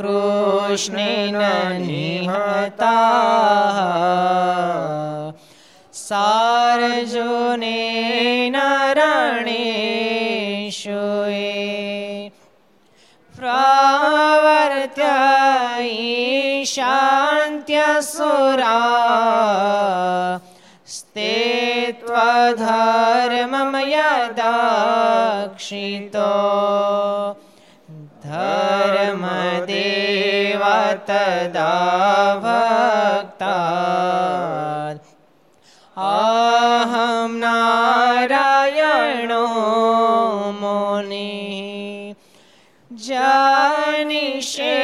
कृष्णेन निहता सार्जुनेन रणेषु प्रवर्त्य ईशान्त्यसुरा स्ते त्वधर्मं यदाक्षितो तदा भक्ता अहं नारायणो मुनिः जानिषे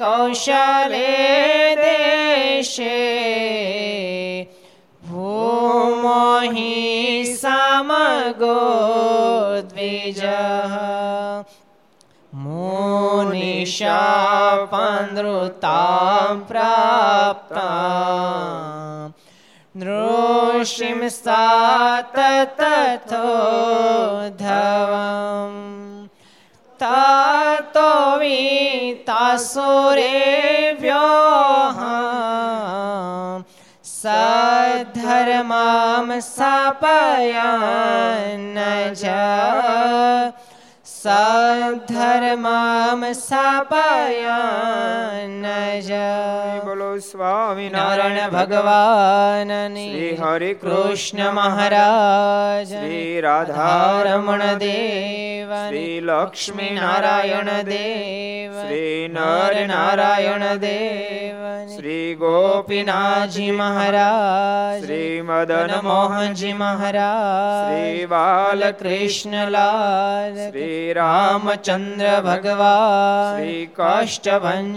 कौशले देशे भूमोहि समगो द्विजः मुनिशापनृतां प्राप्ता नृषिं सा तथो धवम् ततो वीतासुरेभ्यो सधर्मां स्थापयन् च સધર્મામ સ્થાપયન જય બોલો સ્વામી નારાયણ ભગવાન. શ્રી હરે કૃષ્ણ મહારાજ. શ્રી રાધારમણ દેવ શ્રી લક્ષ્મી નારાયણ દેવ શ્રી નર નારાયણ દેવ શ્રી ગોપીનાથજી મહારાજ શ્રી મદન મોહનજી મહારાજ શ્રી બાલકૃષ્ણલાલ શ્રી રામચંદ્ર ભગવાન શ્રી કાષ્ટભન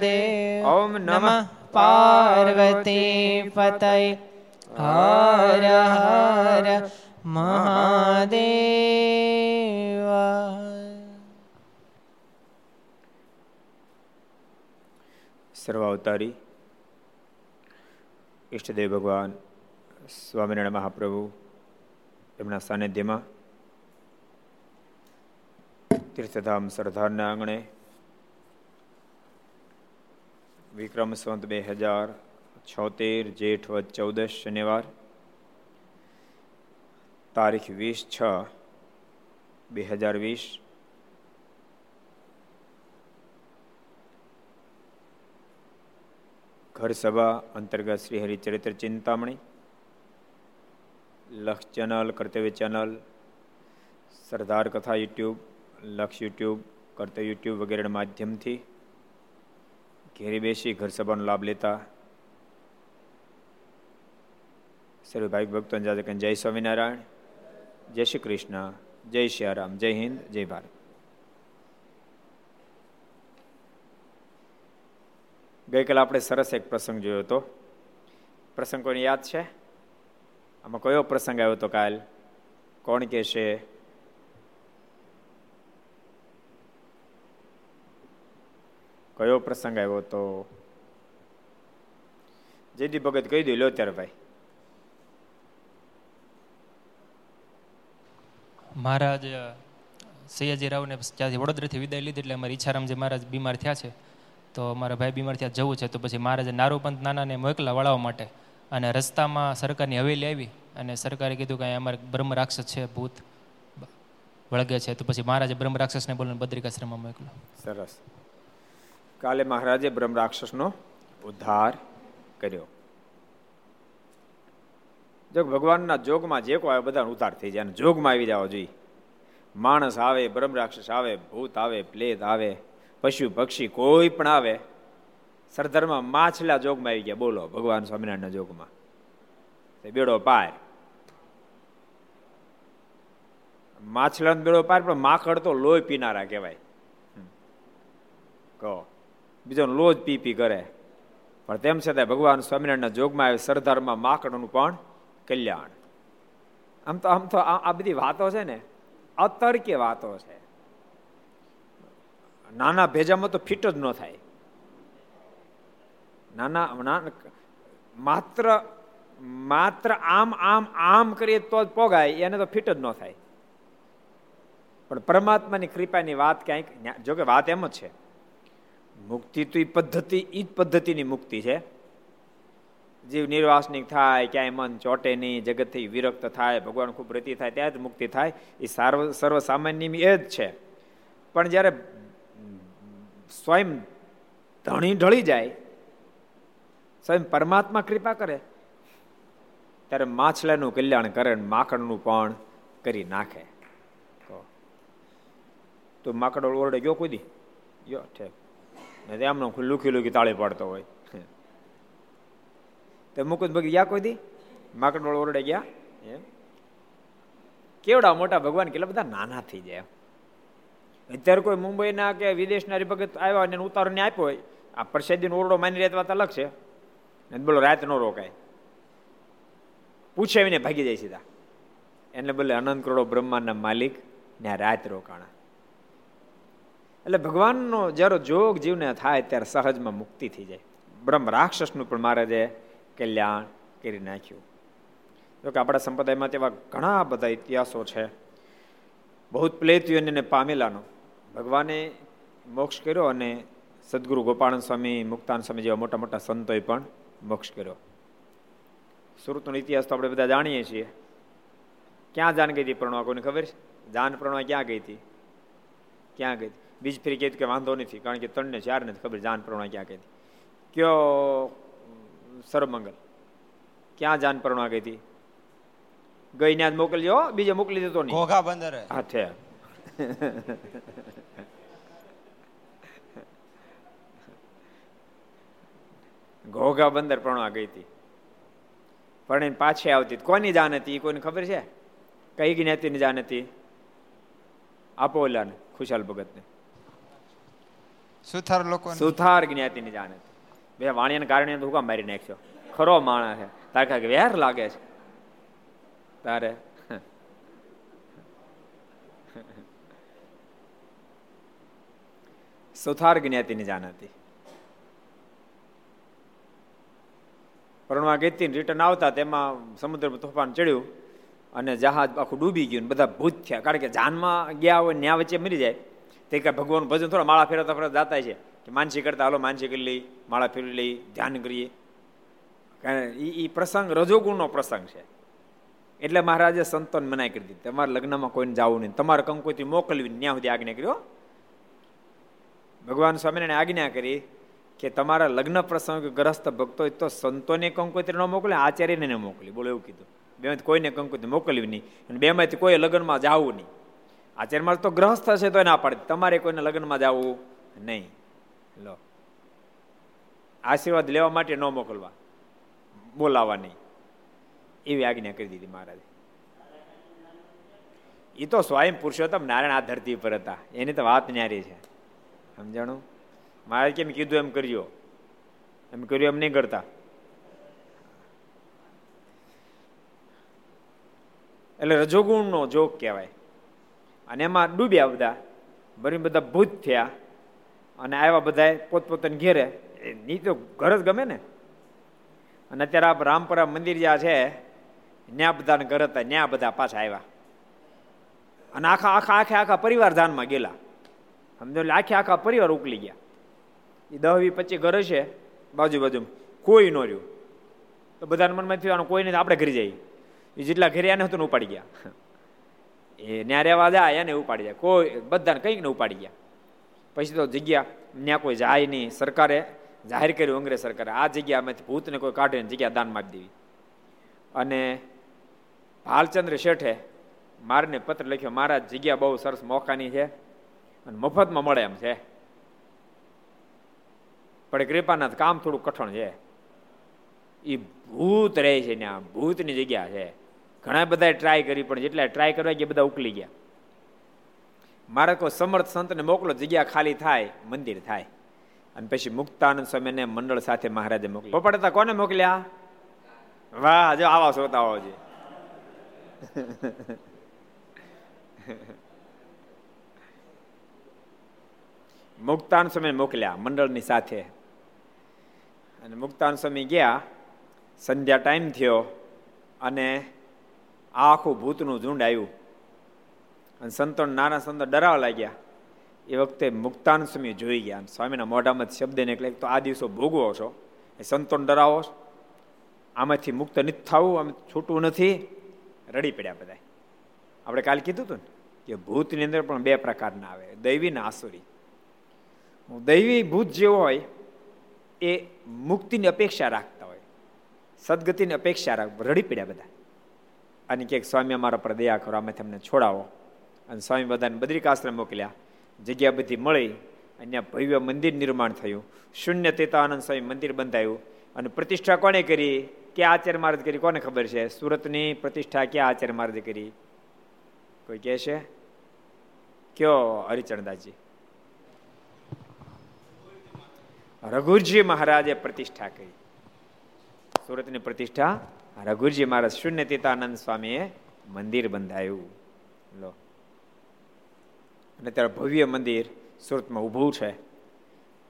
દેવ ઓમ નમઃ પાર્વતી પતય હર હર મહાદેવ સર્વાવતારી ઈષ્ટદેવ ભગવાન સ્વામિનારાયણ મહાપ્રભુ એમના સાનિધ્યમાં તીર્થધામ સરદારના આંગણે વિક્રમ સંત બે હજાર છોતેર જેઠ વદ ચૌદશ શનિવાર તારીખ વીસ છ બે હજાર વીસ ઘર સભા અંતર્ગત શ્રી હરિચરિત્ર ચિંતામણી, લક્ષ ચેનલ, કર્તવ્ય ચેનલ, સરદાર કથા યુટ્યુબ, લક્ષ યુટ્યુબ, કર્તવ્ય યુટ્યુબ વગેરેના માધ્યમથી ઘેરી બેસી ઘર સભાનો લાભ લેતા સર્વ ભાઈ ભક્તો જય સ્વામિનારાયણ, જય શ્રી કૃષ્ણ, જય શ્રી રામ, જય હિન્દ, જય ભારત. ગઈકાલે આપણે સરસ એક પ્રસંગ જોયો હતો. પ્રસંગ કોઈને યાદ છે? આમાં કયો પ્રસંગ આવ્યો હતો કાલ? કોણ કે છે? કયો પ્રસંગ આવ્યો હતો? જેદી ભગત કહી દઉં લો ત્યારે ભાઈ. મહારાજ સૈયાજી રાવને ત્યાંથી વડોદરાથી વિદાય લીધી એટલે અમારી ઈચ્છારામજી મહારાજ બીમાર થયા છે. તો મારા ભાઈ બીમાર ત્યાં જવું છે. તો પછી મહારાજે નારૂપંત નાનાને મોકલા વળાવવા માટે અને રસ્તામાં સરકારની હવેલી આવી અને સરકારે કીધું કે અમારે બ્રહ્મ રાક્ષસ છે, ભૂત વળગે છે. તો પછી મહારાજે બ્રહ્મ રાક્ષસને બોલીને બદ્રિકાશ્રમમાં મોકલો. સરસ. કાલે મહારાજે બ્રહ્મ રાક્ષસનો ઉદ્ધાર કર્યો. જો ભગવાનના જોગમાં જે કોઈ આવે બધા ઉધાર થઈ જાય જોગમાં આવી જવા જોઈએ માણસ આવે, બ્રહ્મ રાક્ષસ આવે, ભૂત આવે, પ્લેત આવે. પશુ પક્ષી કોઈ પણ આવે સરદારમાં માછલા જોગમાં આવી ગયા. બોલો, ભગવાન સ્વામિનારાયણના જોગમાં. બેડો પાર. માછલા બેડો પાર, પણ માખડ તો લોહી પીનારા કહેવાય. કહો બીજો લોજ પી પી કરે. પણ તેમ છતાં ભગવાન સ્વામિનારાયણના જોગમાં આવે સરદારમાં માકડનું પણ કલ્યાણ. આમ તો આમ તો આ બધી વાતો છે ને, અતર્કે વાતો છે. નાના ભેજામાં તો ફિટ જ ન થાય. નાના માત્ર માત્ર આમ આમ આમ કરીએ તો જ પોગાય, એને તો ફિટ જ ન થાય. પણ પરમાત્માની કૃપાની વાત ક્યાંક જોકે વાત એમ જ છે. મુક્તિ તો એ પદ્ધતિ એ જ પદ્ધતિની મુક્તિ છે. જીવ નિર્વાસનિક થાય, ક્યાંય મન ચોટે નહીં, જગતથી વિરક્ત થાય, ભગવાન ખૂબ પ્રતિ થાય, ત્યાં જ મુક્તિ થાય. એ સર્વ સર્વસામાન્ય એ જ છે. પણ જ્યારે સ્વયં ધણી ઢળી જાય, સ્વયં પરમાત્મા કૃપા કરે, ત્યારે માછલાનું કલ્યાણ કરે માખણનું પણ કરી નાખે. તો માકડો ઓરડે ગયો કુદી ગયો, ઠેક. ને એમનો લુખી લુખી તાળી પાડતો હોય. તો મુકુદ ભગી ગયા કોઈ દી? માકડ ઓરડે ગયા, એમ? કેવડા મોટા ભગવાન કેટલા બધા નાના થઈ જાય અત્યારે કોઈ મુંબઈના કે વિદેશના હરિભગત આવ્યા અને ઉતારો ને આપ્યો હોય, આ પ્રસાદીનો ઓરડો માની રહેતા વાત અલગ છે. બોલો, રાત નો રોકાય. પૂછે આવીને ભાગી જાય સીધા. એટલે બોલે અનંત કરોડો બ્રહ્માંડના માલિક ને રાત રોકાણા. એટલે ભગવાનનો જ્યારે જોગ જીવને થાય ત્યારે સહજમાં મુક્તિ થઈ જાય. બ્રહ્મ રાક્ષસનું પણ મહારાજે કલ્યાણ કરી નાખ્યું. જોકે આપણા સંપ્રદાયમાં તેવા ઘણા બધા ઇતિહાસો છે. બહુ પ્લેતીઓને પામેલાનો. ભગવાને મોક્ષ કર્યો અને સદગુરુ ગોપાળન સ્વામી મુક્તાન સ્વામી જેવા મોટા મોટા સંતોએ પણ મોક્ષ કર્યો. સુરતનો ઇતિહાસ તો આપણે બધા જાણીએ છીએ. ક્યાં જાન ગઈ હતી પ્રણવા કોઈને ખબર છે? જાન પ્રણવા ક્યાં ગઈ હતી? ક્યાં ગઈ હતી? બીજ ફરી કીધું કે વાંધો નથી કારણ કે ત્રણને ચાર નથી ખબર જાન પ્રણવા ક્યાં ગઈ હતી. કયો સરમંગલ ક્યાં જાન પ્રણવા ગઈ હતી? ગઈ ને મોકલજો બીજે મોકલી દેતો નહીં. ઘોઘા બંદર. હા છે ઘોઘા બંદર પ્રણવા ગઈ હતી. પરણીને પાછી આવતી કોની જાન હતી કોઈને ખબર છે? કઈ જ્ઞાતિની જાન હતી? આપોલાને ખુશાલ ભગતને. સુથાર લોકો સુથાર જ્ઞાતિની જાન હતી. બે વાણિયાને કારણે તો મારી નાખ્યો. ખરો માણસ છે. તારે વેર લાગે છે? તારે સુથાર જ્ઞાતિની જાન હતી. પરણવા ગઈ રિટર્ન આવતા તેમાં સમુદ્રમાં તોફાન ચડ્યું અને જહાજ આખું ડૂબી ગયું બધા ભૂત થયા. કારણ કે જાનમાં ગયા હોય ન્યા વચ્ચે મરી જાય. તે કાંઈ ભગવાન, ભજન થોડા માળા ફેરવતા ફેરવતા જાતા છે. કે માનસી કરતા, હાલો, માનસી કરી લઈ, માળા ફેરવી લઈ, ધ્યાન કરીએ. એ પ્રસંગ રજોગુણનો પ્રસંગ છે. એટલે મહારાજે સંતોન મનાઈ કરી દીધી. તમારા લગ્નમાં કોઈને જવું નહીં. તમારે કંકોથી મોકલવી ત્યાં સુધી આજ્ઞા કર્યો ભગવાન સ્વામીને આજ્ઞા કરી કે તમારા લગ્ન પ્રસંગ ગ્રસ્ત ભક્તો તો સંતોને કંકોત્રી ન મોકલે, આચાર્યને ન મોકલી. બોલો એવું કીધું. બે કોઈને કંકોત્રી મોકલવી નહીં અને બેમાંથી કોઈ લગ્નમાં જવું નહીં. આચાર્યમાં તો ગ્રહસ્થ હશે તો ના પાડે. તમારે કોઈને લગ્નમાં જવું નહીં. લો. આશીર્વાદ લેવા માટે ન મોકલવા. બોલાવા નહીં એવી આજ્ઞા કરી દીધી મહારાજે. એ તો સ્વયં પુરુષોત્તમ નારાયણ આ ધરતી પર હતા. એની તો વાત ન્યારી છે. સમજાણું? મારે કેમ કીધું એમ કર્યો એમ કર્યું એમ નહીં કરતા. એટલે રજોગુણનો જોગ કહેવાય. અને એમાં ડૂબ્યા બધા બરી બધા ભૂત થયા. અને આવ્યા બધા પોતપોતાને ઘેરે. ની તો ઘર જ ગમે ને. અને અત્યારે આ રામપરા મંદિર જ્યાં છે ત્યાં બધાને ઘર હતા ત્યાં બધા પાછા આવ્યા. અને આખા આખા આખે આખા પરિવાર ધાનમાં ગયેલા. સમજો, એટલે આખે આખા પરિવાર ઉકલી ગયા. એ દહ વી પચીસ ઘર હશે, બાજુ બાજુ કોઈ ન રહ્યું. તો બધાના મનમાં થયું કોઈ નહીં આપણે ઘરે જઈએ. એ જેટલા ઘરે આને હતું ને ઉપાડી ગયા. એ ન્યા રહેવા જાય એને ઉપાડી જાય. કોઈ, બધાને કંઈક ને ઉપાડી ગયા. પછી તો જગ્યા ત્યાં કોઈ જાય નહીં. સરકારે જાહેર કર્યું અંગ્રેજ સરકારે. આ જગ્યામાંથી ભૂતને કોઈ કાઢીને જગ્યા દાન મારી દેવી. અને ભાલચંદ્ર શેઠે મારને પત્ર લખ્યો, મારા જગ્યા બહુ સરસ મોકાની છે. અને મફતમાં મળે એમ છે. પણ કૃપાનાથ કામ થોડું કઠણ છે. એ ભૂત રહે છે ત્યાં ભૂતની જગ્યા છે. ઘણા બધા ટ્રાય કરી, પણ જેટલા ટ્રાય કરવા ગયા બધા ઉકલી ગયા. મારે કોઈ સમર્થ સંતને મોકલો, જગ્યા ખાલી થાય, મંદિર થાય. અને પછી મુક્તાનંદ સ્વામીને મંડળ સાથે મહારાજે મોકલ્યા પોપડતા કોને મોકલ્યા? વાહ, જો આવા શ્રોતાઓ છે. મુક્તાન સ્વામી મોકલ્યા મંડળની સાથે. અને મુક્તાન સ્વામી ગયા, સંધ્યા ટાઈમ થયો અને આખું ભૂતનું ઝુંડ આવ્યું. અને સંતો નાના સંતો ડરાવા લાગ્યા. એ વખતે મુક્તાન સ્વામી જોઈ ગયા સ્વામીના મોઢામાં શબ્દને નીકળે તો આ દિવસો ભોગવો છો. એ સંતોન ડરાવો આમાંથી મુક્ત નથી થવું, આમ છૂટવું નથી. રડી પડ્યા બધા આપણે કાલ કીધું હતું ને કે ભૂતની અંદર પણ બે પ્રકારના આવે. દૈવી ને આસુરી. દૈવી ભૂત જે હોય, એ મુક્તિની અપેક્ષા રાખતા હોય. સદગતિની અપેક્ષા રાખ, રડી પડ્યા બધા. અને ક્યાંક સ્વામી અમારા પર દયા કરો અમે તમને છોડાવો. અને સ્વામી બધાને બદ્રિકાશ્રમ મોકલ્યા. જગ્યા બધી મળી, અને ભવ્ય મંદિર નિર્માણ થયું. શૂન્ય તેતાનંદ સ્વામી મંદિર બંધાયું. અને પ્રતિષ્ઠા કોને કરી? ક્યાં આચાર્ય મહારાજ કરી? કોને ખબર છે? સુરતની પ્રતિષ્ઠા ક્યાં આચાર્ય મહારાજ કરી? કોઈ કહે છે? કયો હરિચરણદાસજી? રઘુરજી મહારાજે પ્રતિષ્ઠા કરી. સુરતની પ્રતિષ્ઠા. રઘુરજી મહારાજ શૂન્ય તીતાનંદ સ્વામીએ મંદિર બંધાયું. લો. અને ત્યારે ભવ્ય મંદિર સુરતમાં ઊભું છે.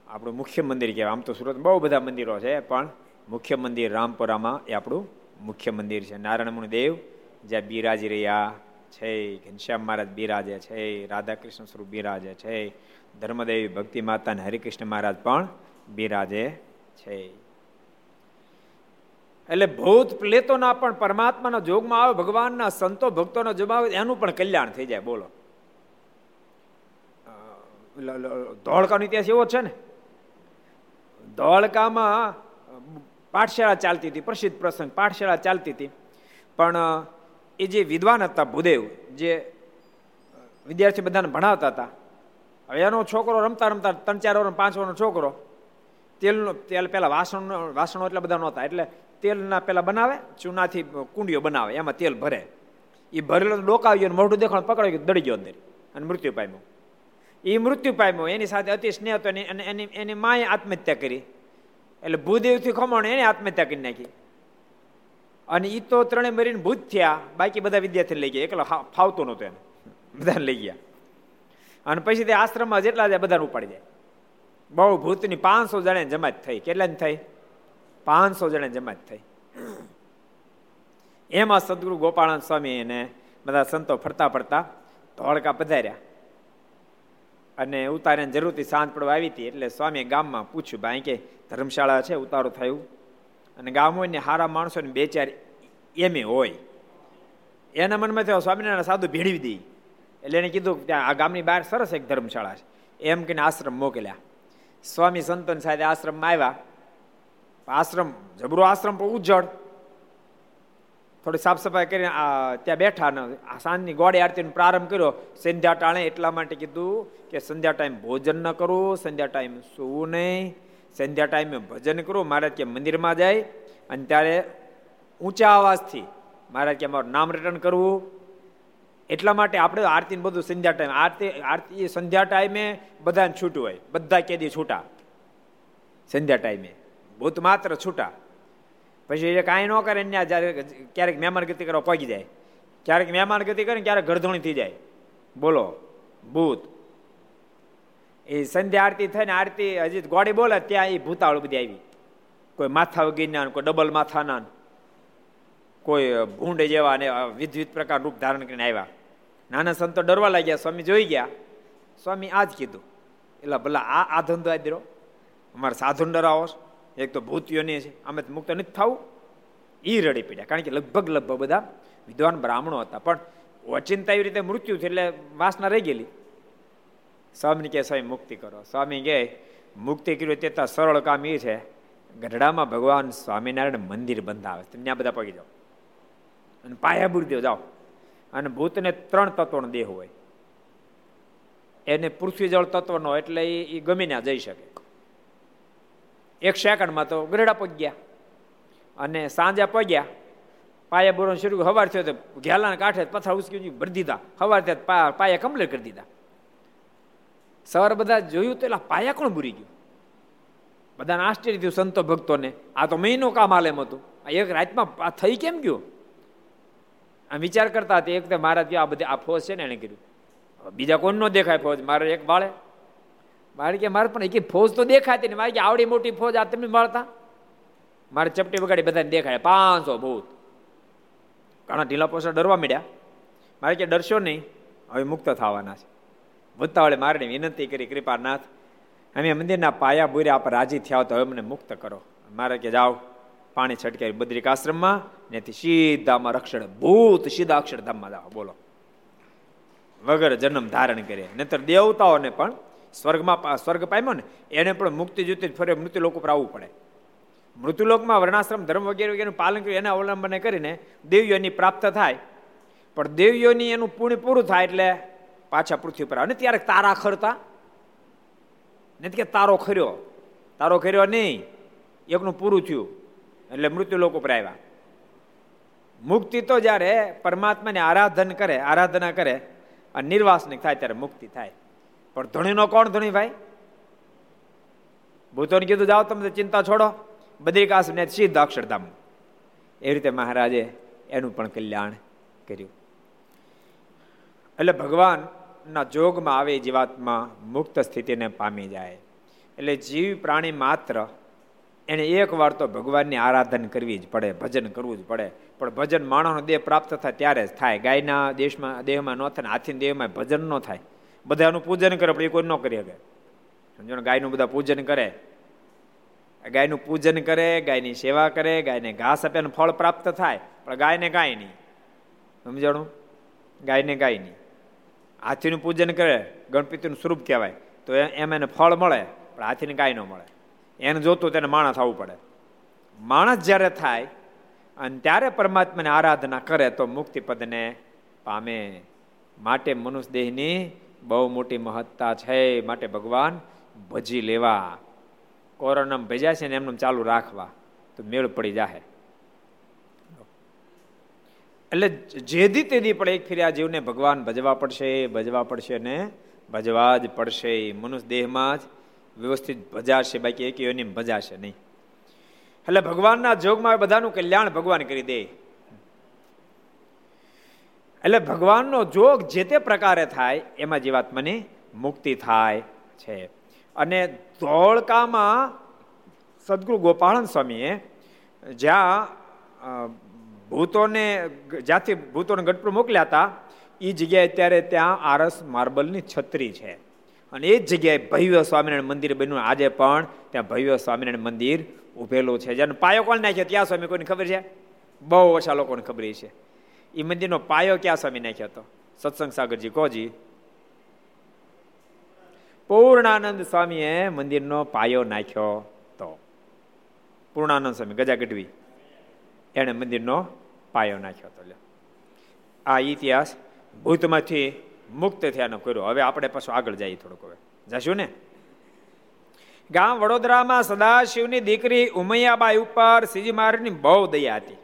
આપણું મુખ્ય મંદિર કહેવાય. આમ તો સુરતમાં બહુ બધા મંદિરો છે, પણ મુખ્ય મંદિર રામપુરામાં એ આપણું મુખ્ય મંદિર છે. નારાયણ દેવ જ્યાં બિરાજી રહ્યા છે, ઘનશ્યામ મહારાજ બિરાજે છે, રાધાકૃષ્ણ સ્વરૂપ બિરાજે છે, ધર્મદેવી ભક્તિ માતા અને હરિકૃષ્ણ મહારાજ પણ બિરાજે છે. એટલે ભૂત પ્લેતોના પણ પરમાત્માના જોગમાં આવે, ભગવાનના સંતો ભક્તોનો જવાબ એનું પણ કલ્યાણ થઈ જાય, બોલો. ધોળકાનો ઇતિહાસ એવો છે ને? ધોળકામાં પાઠશાળા ચાલતી હતી, પ્રસિદ્ધ પ્રસંગ, પાઠશાળા ચાલતી હતી. પણ એ જે વિદ્વાન હતા ભૂદેવ, જે વિદ્યાર્થી બધાને ભણાવતા હતા. હવે એનો છોકરો રમતા રમતા ત્રણ ચાર વર્ષ પાંચ વર્ષનો છોકરો તેલનો તેલ પેલા વાસણ, વાસણો એટલા બધા નહોતા. એટલે તેલના પેલા બનાવે, ચૂનાથી કુંડીઓ બનાવે, એમાં તેલ ભરે. એ ભરેલો ડોકાવ્યો મોઢું દેખાણ પકડાઈ દડી ગયો અંદર. અને મૃત્યુ પામ્યો. એ મૃત્યુ પામ્યો, એની સાથે અતિ સ્નેહ હતો અને એની એની માએ આત્મહત્યા કરી. એટલે ભૂદેવથી ખમણ એને આત્મહત્યા કરી નાખી. અને એ તો ત્રણે મરીને ભૂત થયા, બાકી બધા વિદ્યાર્થી લઈ ગયા. એકલો ફાવતો નહોતો એને. બધાને લઈ ગયા. અને પછી તે આશ્રમમાં જેટલા જાય બધાને ઉપાડી જાય. બહુ ભૂતની પાંચસો જણે જમાત થઈ. કેટલાની થઈ? પાંચસો જણે જમાત થઈ. એમાં સદગુરુ ગોપાળાન સ્વામી એને બધા સંતો ફરતા ફરતા ધોળકા પધાર્યા. અને ઉતારે જરૂરથી સાંજ પડવા આવી હતી એટલે સ્વામીએ ગામમાં પૂછ્યું, ભાઈ કે ધર્મશાળા છે? ઉતારો થયું. અને ગામ હોય ને સારા માણસો ને બે ચાર એમ હોય. એના મનમાં થયો, સ્વામિનારાયણ સાધુ ભેળવી દઈ એટલે એને કીધું ત્યાં આ ગામની બહાર સરસ એક ધર્મશાળા છે. એમ કહીને આશ્રમ મોકલ્યા. સ્વામી સંતન સાથે આશ્રમમાં આવ્યા. આશ્રમ, જબરો આશ્રમ પણ ઉજ્જળ થોડી સાફ સફાઈ કરીને ત્યાં બેઠા ને સાંજની ગોળી આરતીનો પ્રારંભ કર્યો. સંધ્યા ટાણે એટલા માટે કીધું કે સંધ્યા ટાઈમ ભોજન ન કરવું સંધ્યા ટાઈમ સૂવું નહીં. સંધ્યા ટાઈમે ભજન કરવું મહારાજ કે મંદિરમાં જાય. અને ત્યારે ઊંચા અવાજથી મહારાજ કે અમારું નામ રિટર્ન કરવું. એટલા માટે આપણે આરતી બધું સંધ્યા ટાઈમ આરતી આરતી સંધ્યા ટાઈમે બધાને છૂટું હોય. બધા કેદી છૂટા. સંધ્યા ટાઈમે ભૂત માત્ર છૂટા. પછી એ કાંઈ ન કરે ને જ્યારે ક્યારેક મહેમાન ગતિ કરવા પગી જાય. ક્યારેક મહેમાન ગતિ કરે ક્યારેક ગરધણી થઈ જાય. બોલો, ભૂત. એ સંધ્યા આરતી થાય ને આરતી હજી ગોળી બોલે ત્યાં એ ભૂતાળ બધી આવી. કોઈ માથા વગીના કોઈ ડબલ માથાના કોઈ ભૂંડ જેવા ને વિધ વિધ પ્રકાર રૂપ ધારણ કરીને આવ્યા. નાના સંતો ડરવા લાગ્યા, સ્વામી જોઈ ગયા. સ્વામી આ જ કીધું એટલે ભલા, આ આ ધંધો આ દીરો અમારે સાધુ ડરાવો એક તો ભૂતિઓની છે, અમે મુક્ત નથી થવું. એ રડી પડ્યા, કારણ કે લગભગ લગભગ બધા વિદ્વાન બ્રાહ્મણો હતા. પણ ઓચિંતા એવી રીતે મૃત્યુ છે એટલે વાસના રહી ગયેલી. સ્વામી કે સ્વામી, મુક્તિ કરો. સ્વામી કે મુક્તિ કર્યું તે સરળ કામ એ છે. ગઢડામાં ભગવાન સ્વામિનારાયણ મંદિર બંધાવે તમે ત્યાં બધા પગી જાઓ. અને પાયા બુરદેવ જાઓ. અને ભૂતને ત્રણ તત્વનો દેહ હોય. એને પૃથ્વી જળ તત્વનો એટલે એ ગમે ત્યાં જઈ શકે. એક સેકન્ડમાં તો ગરેડા પગ્યા અને સાંજે પગ્યા પાયા બોરો શરૂ હવાર થયો તો ઘેલાના કાંઠે પથરા ઉસકી ભરી દીધા. હવાર ત્યાં પાયા કમ્પ્લીટ કરી દીધા. સવાર બધા જોયું તો એટલે પાયા કોણ બુરી ગયું? બધાને આશ્ચર્ય થયું સંતો ભક્તોને. આ તો મહિનો કામ હાલ એમ હતું. આ એક રાતમાં થઈ કેમ ગયું? આ વિચાર કરતા હતા, એક તો મારા ત્યાં આ બધી આ ફોજ છે ને એને કીધું. બીજા કોણ ન દેખાય ફોજ? મારે એક બાળે મારે કે મારે પણ એક ફોજ તો દેખાતી ને મારે કે આવડી મોટી ફોજ આ તમે મળતા મારે ચપટી વગાડી બધાને દેખાય પાંચસો ભૂત. ઘણા ઢીલા પોસા ડરવા માંડ્યા. મારે કે ડરશો નહીં, હવે મુક્ત થવાના છે. ભૂતાવળે મારે વિનંતી કરી, કૃપાનાથ, અમે મંદિરના પાયા બુરે આપ રાજી થયા તો હવે મને મુક્ત કરો. મારે કે જાઓ. પાણી છટકાવી બદ્રિક આશ્રમમાં ત્યાંથી સીધામાં રક્ષણ ભૂત, સીધા અક્ષરધામમાં જાઓ બોલો. વગર જન્મ ધારણ કરે નહીતર દેવતાઓને પણ સ્વર્ગમાં સ્વર્ગ પામ્યો ને, એને પણ મુક્તિ જુતી ફરે મૃત્યુ લોકો પર આવવું પડે. મૃત્યુલોકમાં વર્ણાશ્રમ, ધર્મ વગેરે વગેરેનું પાલન કર્યું, એના અવલંબને કરીને દેવીઓની પ્રાપ્ત થાય. પણ દેવીઓની એનું પુણ્ય પૂરું થાય એટલે પાછા પૃથ્વી પર અને ત્યારે તારા ખરતા? નથી કે તારો ખર્યો? તારો ખર્યો નહીં. એકનું પૂરું થયું. એટલે મૃત્યુ લોકો પર આવ્યા. મુક્તિ તો જ્યારે પરમાત્માને આરાધન કરે, આરાધના કરે, અને નિર્વાસનિક થાય ત્યારે મુક્તિ થાય. પણ ધણીનો કોણ ધણી ભાઈ? ભૂતોને કીધું, જાઓ તમે ચિંતા છોડો. બદ્રિકાશ ને સિદ્ધ અક્ષરધામ. એ રીતે મહારાજે એનું પણ કલ્યાણ કર્યું. એટલે ભગવાનના જોગમાં આવે જીવાત્મા મુક્ત સ્થિતિને પામી જાય. એટલે જીવ પ્રાણી માત્ર એને એક વાર તો ભગવાનની આરાધન કરવી જ પડે, ભજન કરવું જ પડે. પણ ભજન માણસનો દેહ પ્રાપ્ત થાય ત્યારે જ થાય. ગાયના દેશમાં, દેહમાં ન થાય હાથીના દેહમાં ભજન ન થાય. બધાનું પૂજન કરે, પણ એ કોઈ ન કરી શકે. સમજો ને, ગાયનું બધા પૂજન કરે. ગાયનું પૂજન કરે, ગાયની સેવા કરે, ગાયને ઘાસ આપે ફળ પ્રાપ્ત થાય. પણ ગાયને કાંઈ નહીં. સમજાણું? ગાયને કાંઈ નહીં. હાથીનું પૂજન કરે, ગણપતિનું સ્વરૂપ કહેવાય. તો એમ એને ફળ મળે, પણ હાથીને કાંઈ ન મળે. એને જોતું તેને માણસ થવું પડે. માણસ જ્યારે થાય અને ત્યારે પરમાત્માને આરાધના કરે તો મુક્તિ પદને પામે. માટે મનુષ્ય દેહની બહુ મોટી મહત્તા છે. માટે ભગવાન ભજી લેવા. કોરોનામ ભજ્યા છે ને એમનું ચાલુ રાખવા. તો મેળ પડી જાહે. એટલે જેદી તેદી પણ એક ફેરી આ જીવને ભગવાન ભજવા પડશે ભજવા પડશે ને ભજવા જ પડશે. મનુષ્ય દેહમાં જ વ્યવસ્થિત ભજાશે બાકી એક યોની ભજાશે નહીં. એટલે ભગવાનના જોગમાં બધાનું કલ્યાણ ભગવાન કરી દે. એટલે ભગવાનનો જોગ જે તે પ્રકારે થાય, એમાં જીવાત્માની મુક્તિ થાય છે. અને ધોળકામાં સદગુરુ ગોપાળન સ્વામીએ જ્યાં ભૂતોને, જ્યાંથી ભૂતોને ગઢપુર મોકલ્યા હતા એ જગ્યાએ અત્યારે ત્યાં આરસ માર્બલની છત્રી છે. અને એ જ જગ્યાએ ભવ્ય સ્વામિનારાયણ મંદિર બન્યું. આજે પણ ત્યાં ભવ્ય સ્વામિનારાયણ મંદિર ઉભેલું છે. જેને પાયો કોણ નાખ્યો? ત્યાં સ્વામી, કોઈને ખબર છે? બહુ ઓછા લોકોને ખબર છે. એ મંદિરનો પાયો ક્યાં સ્વામી નાખ્યો હતો? સત્સંગ સાગરજી કોજી પૂર્ણાનંદ સ્વામીએ મંદિરનો પાયો નાખ્યો તો પૂર્ણાનંદ સ્વામી, ગજા ગઢવી. એણે મંદિરનો પાયો નાખ્યો હતો. આ ઇતિહાસ ભૂતમાંથી મુક્ત થયાનો કર્યો. હવે આપણે પાછું આગળ જઈએ થોડુંક હવે. જશું ને? ગામ વડોદરામાં સદાશિવની દીકરી ઉમૈયાબાઈ ઉપર શ્રીજી મહારાજની બહુ દયા હતી.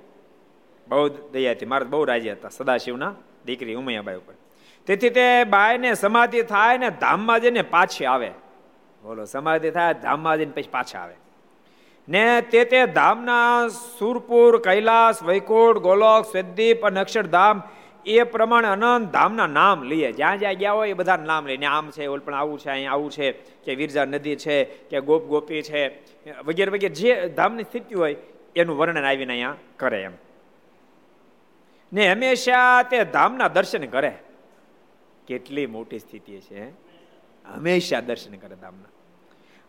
બહુ દયા હતી. મારા બહુ રાજી હતા સદાશિવના દીકરી ઉમૈયાબાઈ ઉપર. તેથી તે બાયને સમાધિ થાય ને ધામમાં જઈને પાછી આવે. બોલો, સમાધિ થાય, ધામમાં જઈને પછી પાછા આવે. ને તે તે ધામના સુરપુર, કૈલાસ, વૈકુંઠ, ગોલોક સ્વેદીપ અને અક્ષરધામ એ પ્રમાણે અનંત ધામના નામ લઈએ. જ્યાં જ્યાં ગયા હોય એ બધા નામ લઈને આમ છે, ઓલ પણ આવું છે, અહીંયા આવું છે, કે વિરજા નદી છે, કે ગોપ ગોપી છે, વગેરે વગેરે. જે ધામની સ્થિતિ હોય એનું વર્ણન આવીને અહીંયા કરે એમ. ને હંમેશા તે ધામના દર્શન કરે. કેટલી મોટી સ્થિતિ છે હંમેશા દર્શન કરે ધામના.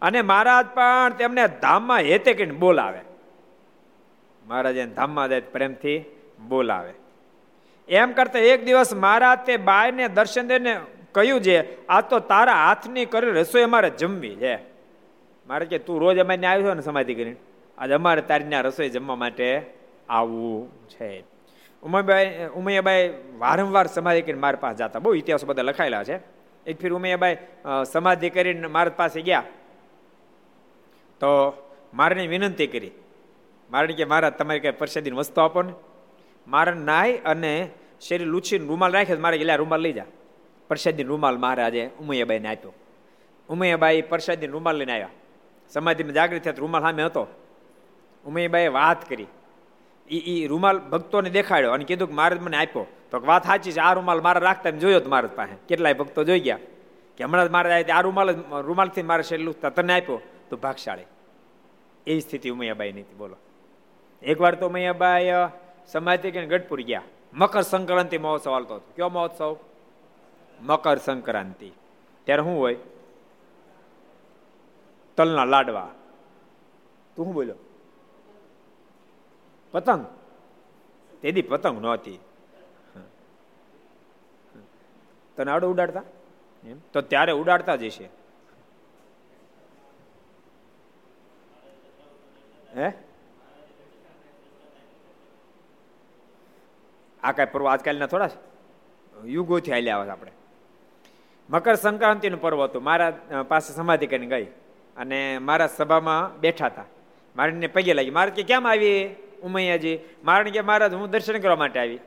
અને મહારાજ પણ તેમને ધામમાં હેતે કહીને બોલાવે. મહારાજ ધામમાં જાય પ્રેમથી બોલાવે. એમ કરતા એક દિવસ મારા તે બાયને દર્શન દઈને કહ્યું છે, આ તો તારા હાથની કરી રસોઈ અમારે જમવી છે. મારે કે, તું રોજ અમારે આવ્યો છો ને સમાધિ કરીને? આજે અમારે તારી રસોઈ જમવા માટે આવવું છે. ઉમયબાઈ ઉમૈયાબાઈ વારંવાર સમાધિ કરીને મારી પાસે જતા. બહુ ઇતિહાસો બધા લખાયેલા છે. એક ફીર ઉમૈયાબાઈ સમાધિ કરીને મારા પાસે ગયા. તો મારે વિનંતી કરી. મારે કે મારા તમારે કઈ પ્રસાદીની વસ્તુ આપો ને. મારે નાય અને શરીર લૂછીને રૂમાલ રાખે મારે એટલે રૂમાલ લઈ જા. પ્રસાદની રૂમાલ મહારાજે ઉમૈયાબાઈને આપ્યો. ઉમૈયાબાઈ પ્રસાદની રૂમાલ લઈને આવ્યા. સમાધિમાં જાગૃત થયા રૂમાલ સામે હતો. ઉમૈયાબાઈએ વાત કરી. એ એ રૂમાલ ભક્તોને દેખાડ્યો અને કીધું કે મહારાજ મને આપ્યો. તો વાત સાચી છે, આ રૂમાલ મારે રાખતા જોયો મહારાજ પાસે. કેટલાય ભક્તો જોઈ ગયા. કે હમણાં જ મારે આ રૂમાલ રૂમાલથી મારે શરીર તને આપ્યો તો ભાગશાળી. એવી સ્થિતિ ઉમૈયાબાઈ નહીં બોલો. એકવાર તો ઉમૈયાબાઈ સમાધિ કે ગઢપુર ગયા. મકર સંક્રાંતિ મહોત્સવ હાલતો હતો. કયો મહોત્સવ? મકર સંક્રાંતિ. ત્યારે શું હોય? તલના લાડવા. તું શું બોલ્યો? પતંગ. તેથી પતંગ નહોતી. તને આડું ઉડાડતા? એમ? તો ત્યારે ઉડાડતા જ હશે હે આ કઈ પર્વ આજકાલના થોડા યુગોથી હાલ્યા આવે આપણે. મકર સંક્રાંતિનું પર્વ હતું. મારા પાસે સમાધિ કરીને ગઈ અને મારા સભામાં બેઠા હતા. મારીને પગે લાગી. મારે કે, કેમ આવી ઉમૈયાજી? મારણ કે મહારાજ હું દર્શન કરવા માટે આવી.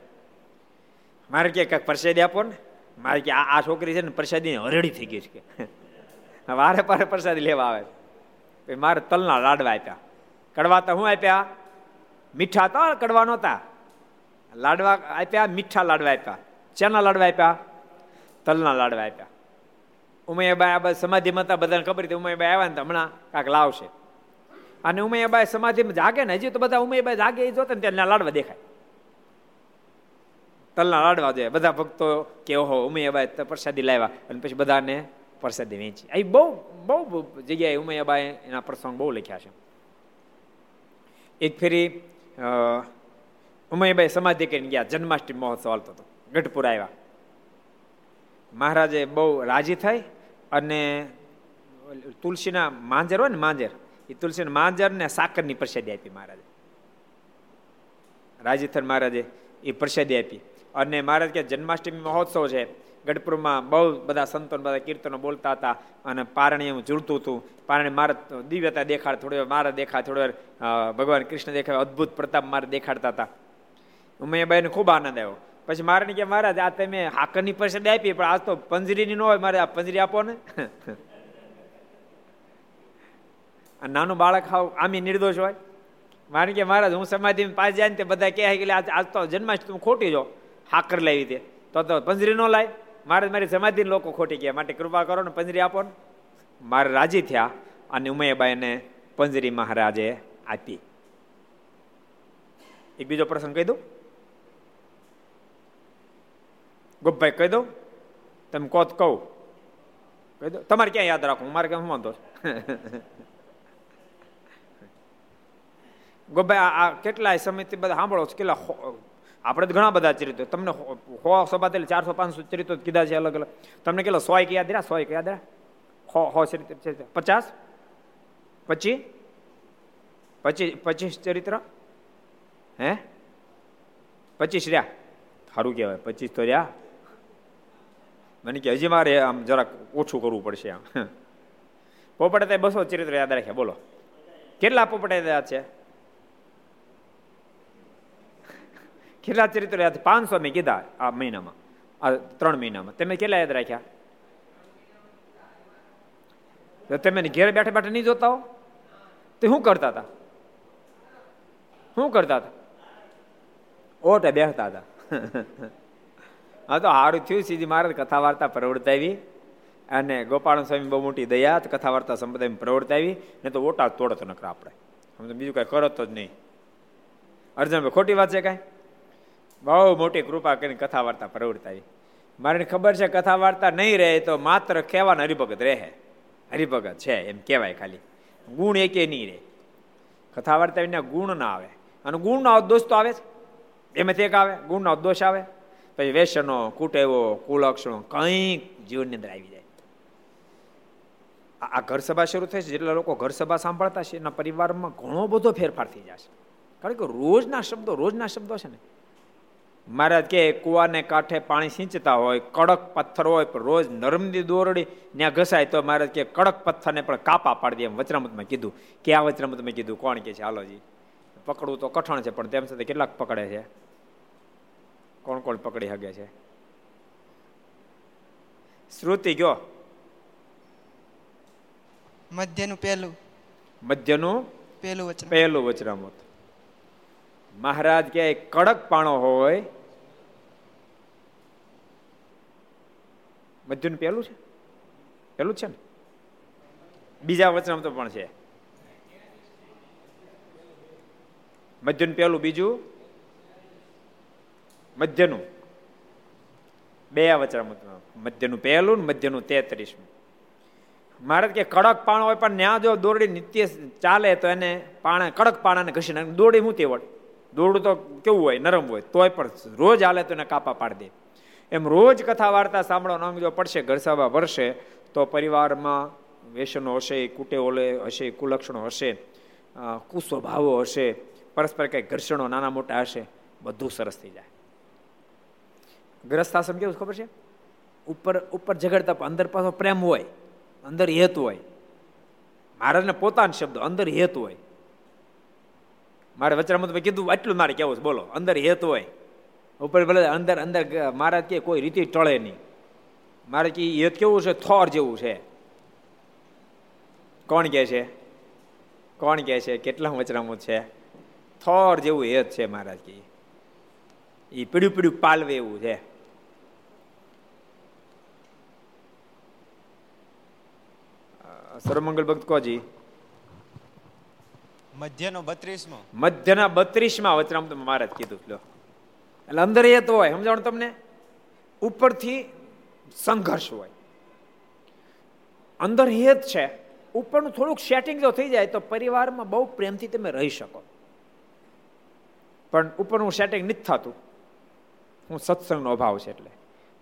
મારે કે, કંઈક પ્રસાદી આપો ને. મારે કે, આ છોકરી છે ને પ્રસાદી હરડી થઈ ગઈ છે. કે વારે પારે પ્રસાદી લેવા આવે મારે તલના લાડવા આપ્યા. કડવા તો હું આપ્યા? મીઠા તો કડવા નહોતા? લાડવા આપ્યા, મીઠા લાડવા આપ્યા. ચેના લાડવા આપ્યા? તલના લાડવા આપ્યા. ઉમૈયાબાઈ આ બધા સમાધિમાં હતા બધાને ખબર હતી ઉમૈયાબાઈ આવ્યા ને હમણાં કાંક લાવશે. અને ઉમૈયાબાઈ સમાધિમાં જાગે ને હજી તો બધા ઉમૈયાબાઈ જાગે એ જોતા ને ત્યાં લાડવા દેખાય. તલના લાડવા જોઈએ. બધા ભક્તો કે ઓહો, ઉમૈયાબાઈ પ્રસાદી લાવ્યા અને પછી બધાને પ્રસાદી વેચી. આ બહુ બહુ જગ્યાએ ઉમૈયાબાઈ એના પ્રસંગ બહુ લખ્યા છે. એક ફેરી ઉમૈયાબાઈ સમાધિ કરીને ગયા, જન્માષ્ટમી મહોત્સવ હાલતો હતો, ગઢપુર આવ્યા. મહારાજે બહુ રાજી થઈ અને તુલસીના માંજર હોય ને માંજર એ તુલસીના માંજર ને સાકરની પ્રસાદી આપી મહારાજે. રાજી થઈ મહારાજે એ પ્રસાદી આપી. અને મહારાજ કે જન્માષ્ટમી મહોત્સવ છે, ગઢપુરમાં બહુ બધા સંતો બધા કીર્તનો બોલતા હતા અને પારણી એમ ઝૂલતું હતું. પારણી મારા દિવ્યતા દેખાડ થોડી વાર, મારા દેખાડ થોડી વાર ભગવાન કૃષ્ણ દેખાડ અદભુત પ્રતાપ મારે દેખાડતા હતા. ઉમૈયાબાઈને ખૂબ આનંદ આવ્યો પછી મારે કે મહારાજ, આ તમે હાકરની પરિષદ આપી પણ આજ તો પંજરીની ન હોય, મારે આ પંજરી આપો ને. નાનું બાળક હાવ આમી નિર્દોષ હોય. મારે કે મહારાજ, હું સમાધિ પાસ જાય ને તે બધા કહે કે આજ તો જન્માષ્ટમી ખોટી જો, હાકર લાવી તે તો તો પંજરી ન લાય. મારે મારી સમાધિ લોકો ખોટી ગયા માટે કૃપા કરો ને પંજરી આપો ને. મારે રાજી થયા અને ઉમૈયાબાઈને પંજરી મહારાજે આપી. એક બીજો પ્રસંગ કહી દઉં. ગોપભાઈ કહી દઉં? તમે કોત કહું. કહી દો તમારે ક્યાં યાદ રાખવું? મારે ક્યાં વાંધો ગોભાઈ આ કેટલાય સમયથી બધા સાંભળો છો? કેટલા આપણે તો ઘણા બધા ચરિત્રો. તમને સો સભા એટલે ચારસો પાંચસો ચરિત્રો કીધા છે અલગ અલગ. તમને કેટલા સો એક યાદ રહ્યા? સો એક યાદ રહ્યા? હો હો ચરિત્ર પચાસ? પચીસ પચીસ પચીસ ચરિત્ર? હે? પચીસ રહ્યા? સારું કહેવાય. પચીસ તો રહ્યા. મને કે, હજી મારે આમ જરાક ઓછું કરવું પડશે આમ. પોપટે બસો ચરિત્ર યાદ રાખ્યા. બોલો. કેટલા પોપટા યાદ છે? કેટલા ચરિત્ર યાદ પાંચસો મેં કીધા આ મહિનામાં. આ ત્રણ મહિનામાં. તમે કેટલા યાદ રાખ્યા? તમે ઘેર બેઠા બેઠા નહીં જોતા હો? તે શું કરતા હતા? શું કરતા હતા? ઓટે બેસતા હતા. હા, તો સારું થયું. સીધી મહારાજ કથા વાર્તા પ્રવર્તાવી અને ગોપાલ સ્વામી બહુ મોટી દયા કથા વાર્તા સંપ્રદાય પ્રવર્તાવી, ને તો ઓટા તોડત નકર આપણે. સમજો બીજું કઈ તો જ નહીં. અર્જુનભાઈ, ખોટી વાત છે કાંઈ? બહુ મોટી કૃપા કરીને કથા વાર્તા પ્રવર્તાવી. મારે ખબર છે કથા વાર્તા નહીં રહે તો માત્ર કહેવાના હરિભગત રહે. હરિભગત છે એમ કહેવાય ખાલી. ગુણ એકે નહીં રહે. કથા વાર્તા એના ગુણ ના આવે. અને ગુણનો દોષ તો આવે છે એમાંથી એક આવે, ગુણનો દોષ આવે. પછી વ્યસનો કુટેવો, કુલક્ષણો કંઈક જીવનની અંદર આવી જાય. આ ઘર સભા શરૂ થઈ છે, જેટલા લોકો ઘર સભા સાંભળતા છે, એના પરિવારમાં ઘણો બધો ફેરફાર થઈ જશે. કારણ કે રોજના શબ્દો રોજના શબ્દો છે ને. મહારાજ કે, કુવાને કાંઠે પાણી સિંચતા હોય, કડક પથ્થર હોય, પણ રોજ નરમદી દોરડી ત્યાં ઘસાય તો મહારાજ કે, કડક પથ્થરને પણ કાપા પાડી દે. એમ વચરામતમાં કીધું. કે આ વચરામતમાં કીધું, કોણ કે છે? હાલોજી પકડવું તો કઠણ છે, પણ તેમ છતાં કેટલાક પકડે છે. કોણ કોણ પકડી શકે છે? શ્રુતિ ગયો મધ્યનું પહેલું. મધ્યનું પહેલું વચન પહેલું વચનામૃત. મહારાજ કે કડક પાણો હોય. મધ્યનું પહેલું છે? પહેલું છે ને? બીજા વચનામતો પણ છે. મધ્યનું પહેલું બીજું? મધ્યનું. બે વચરામૃતમાં મધ્યનું પહેલું ને મધ્યનું તેત્રીસમું. મારે કે કડક પાણો હોય, પણ ન્યા જો દોરડી નિત્ય ચાલે તો એને પાણા, કડક પાણાને ઘસીને દોરડી મૂતી વળે. દોરડું તો કેવું હોય, નરમ હોય, તોય પણ રોજ હાલે તો એને કાપા પાડી દે. એમ રોજ કથા વાર્તા સાંભળવાનો અંગ જો પડશે, ઘરસાવા વરસે તો પરિવારમાં વ્યસનો હશે, કુટે ઓલે હશે, કુલક્ષણો હશે કુસ્વભાવો હશે, પરસ્પર કંઈક ઘર્ષણો નાના મોટા હશે, બધું સરસ થઈ જાય. ગ્રસ્ત આશ્રમ કેવું ખબર છે? ઉપર ઉપર ઝઘડતા અંદર પાછો પ્રેમ હોય, અંદર હેત હોય. મહારાજને પોતાના શબ્દો, અંદર હેત હોય. મારે વચરામાં કીધું, આટલું મારે કેવું છે, બોલો, અંદર હેત હોય. ઉપર ભલે અંદર અંદર મારા કે કોઈ રીતે ટળે નહીં. મારે કે હેત કેવું છે? થોર જેવું છે. કોણ કહે છે? કોણ કહે છે? કેટલા વચરામું છે? થોર જેવું હેત છે, મહારાજ કે એ પીડ્યું પીડ્યું પાલવે એવું છે. સર્વમંગલ ભક્ત કોજી મધ્યનો બત્રીસમો. મધ્યના બત્રીસમાં વચરામ તમે મહારાજ કીધું લો એટલે અંદર એ તો હોય સમજાણું તમને? ઉપરથી સંઘર્ષ હોય. અંદર હેત છે ઉપરનું થોડુંક સેટિંગ જો થઈ જાય તો પરિવારમાં બહુ પ્રેમથી તમે રહી શકો. પણ ઉપરનું સેટિંગ નથી થતું. હું સત્સંગનો અભાવ છે એટલે.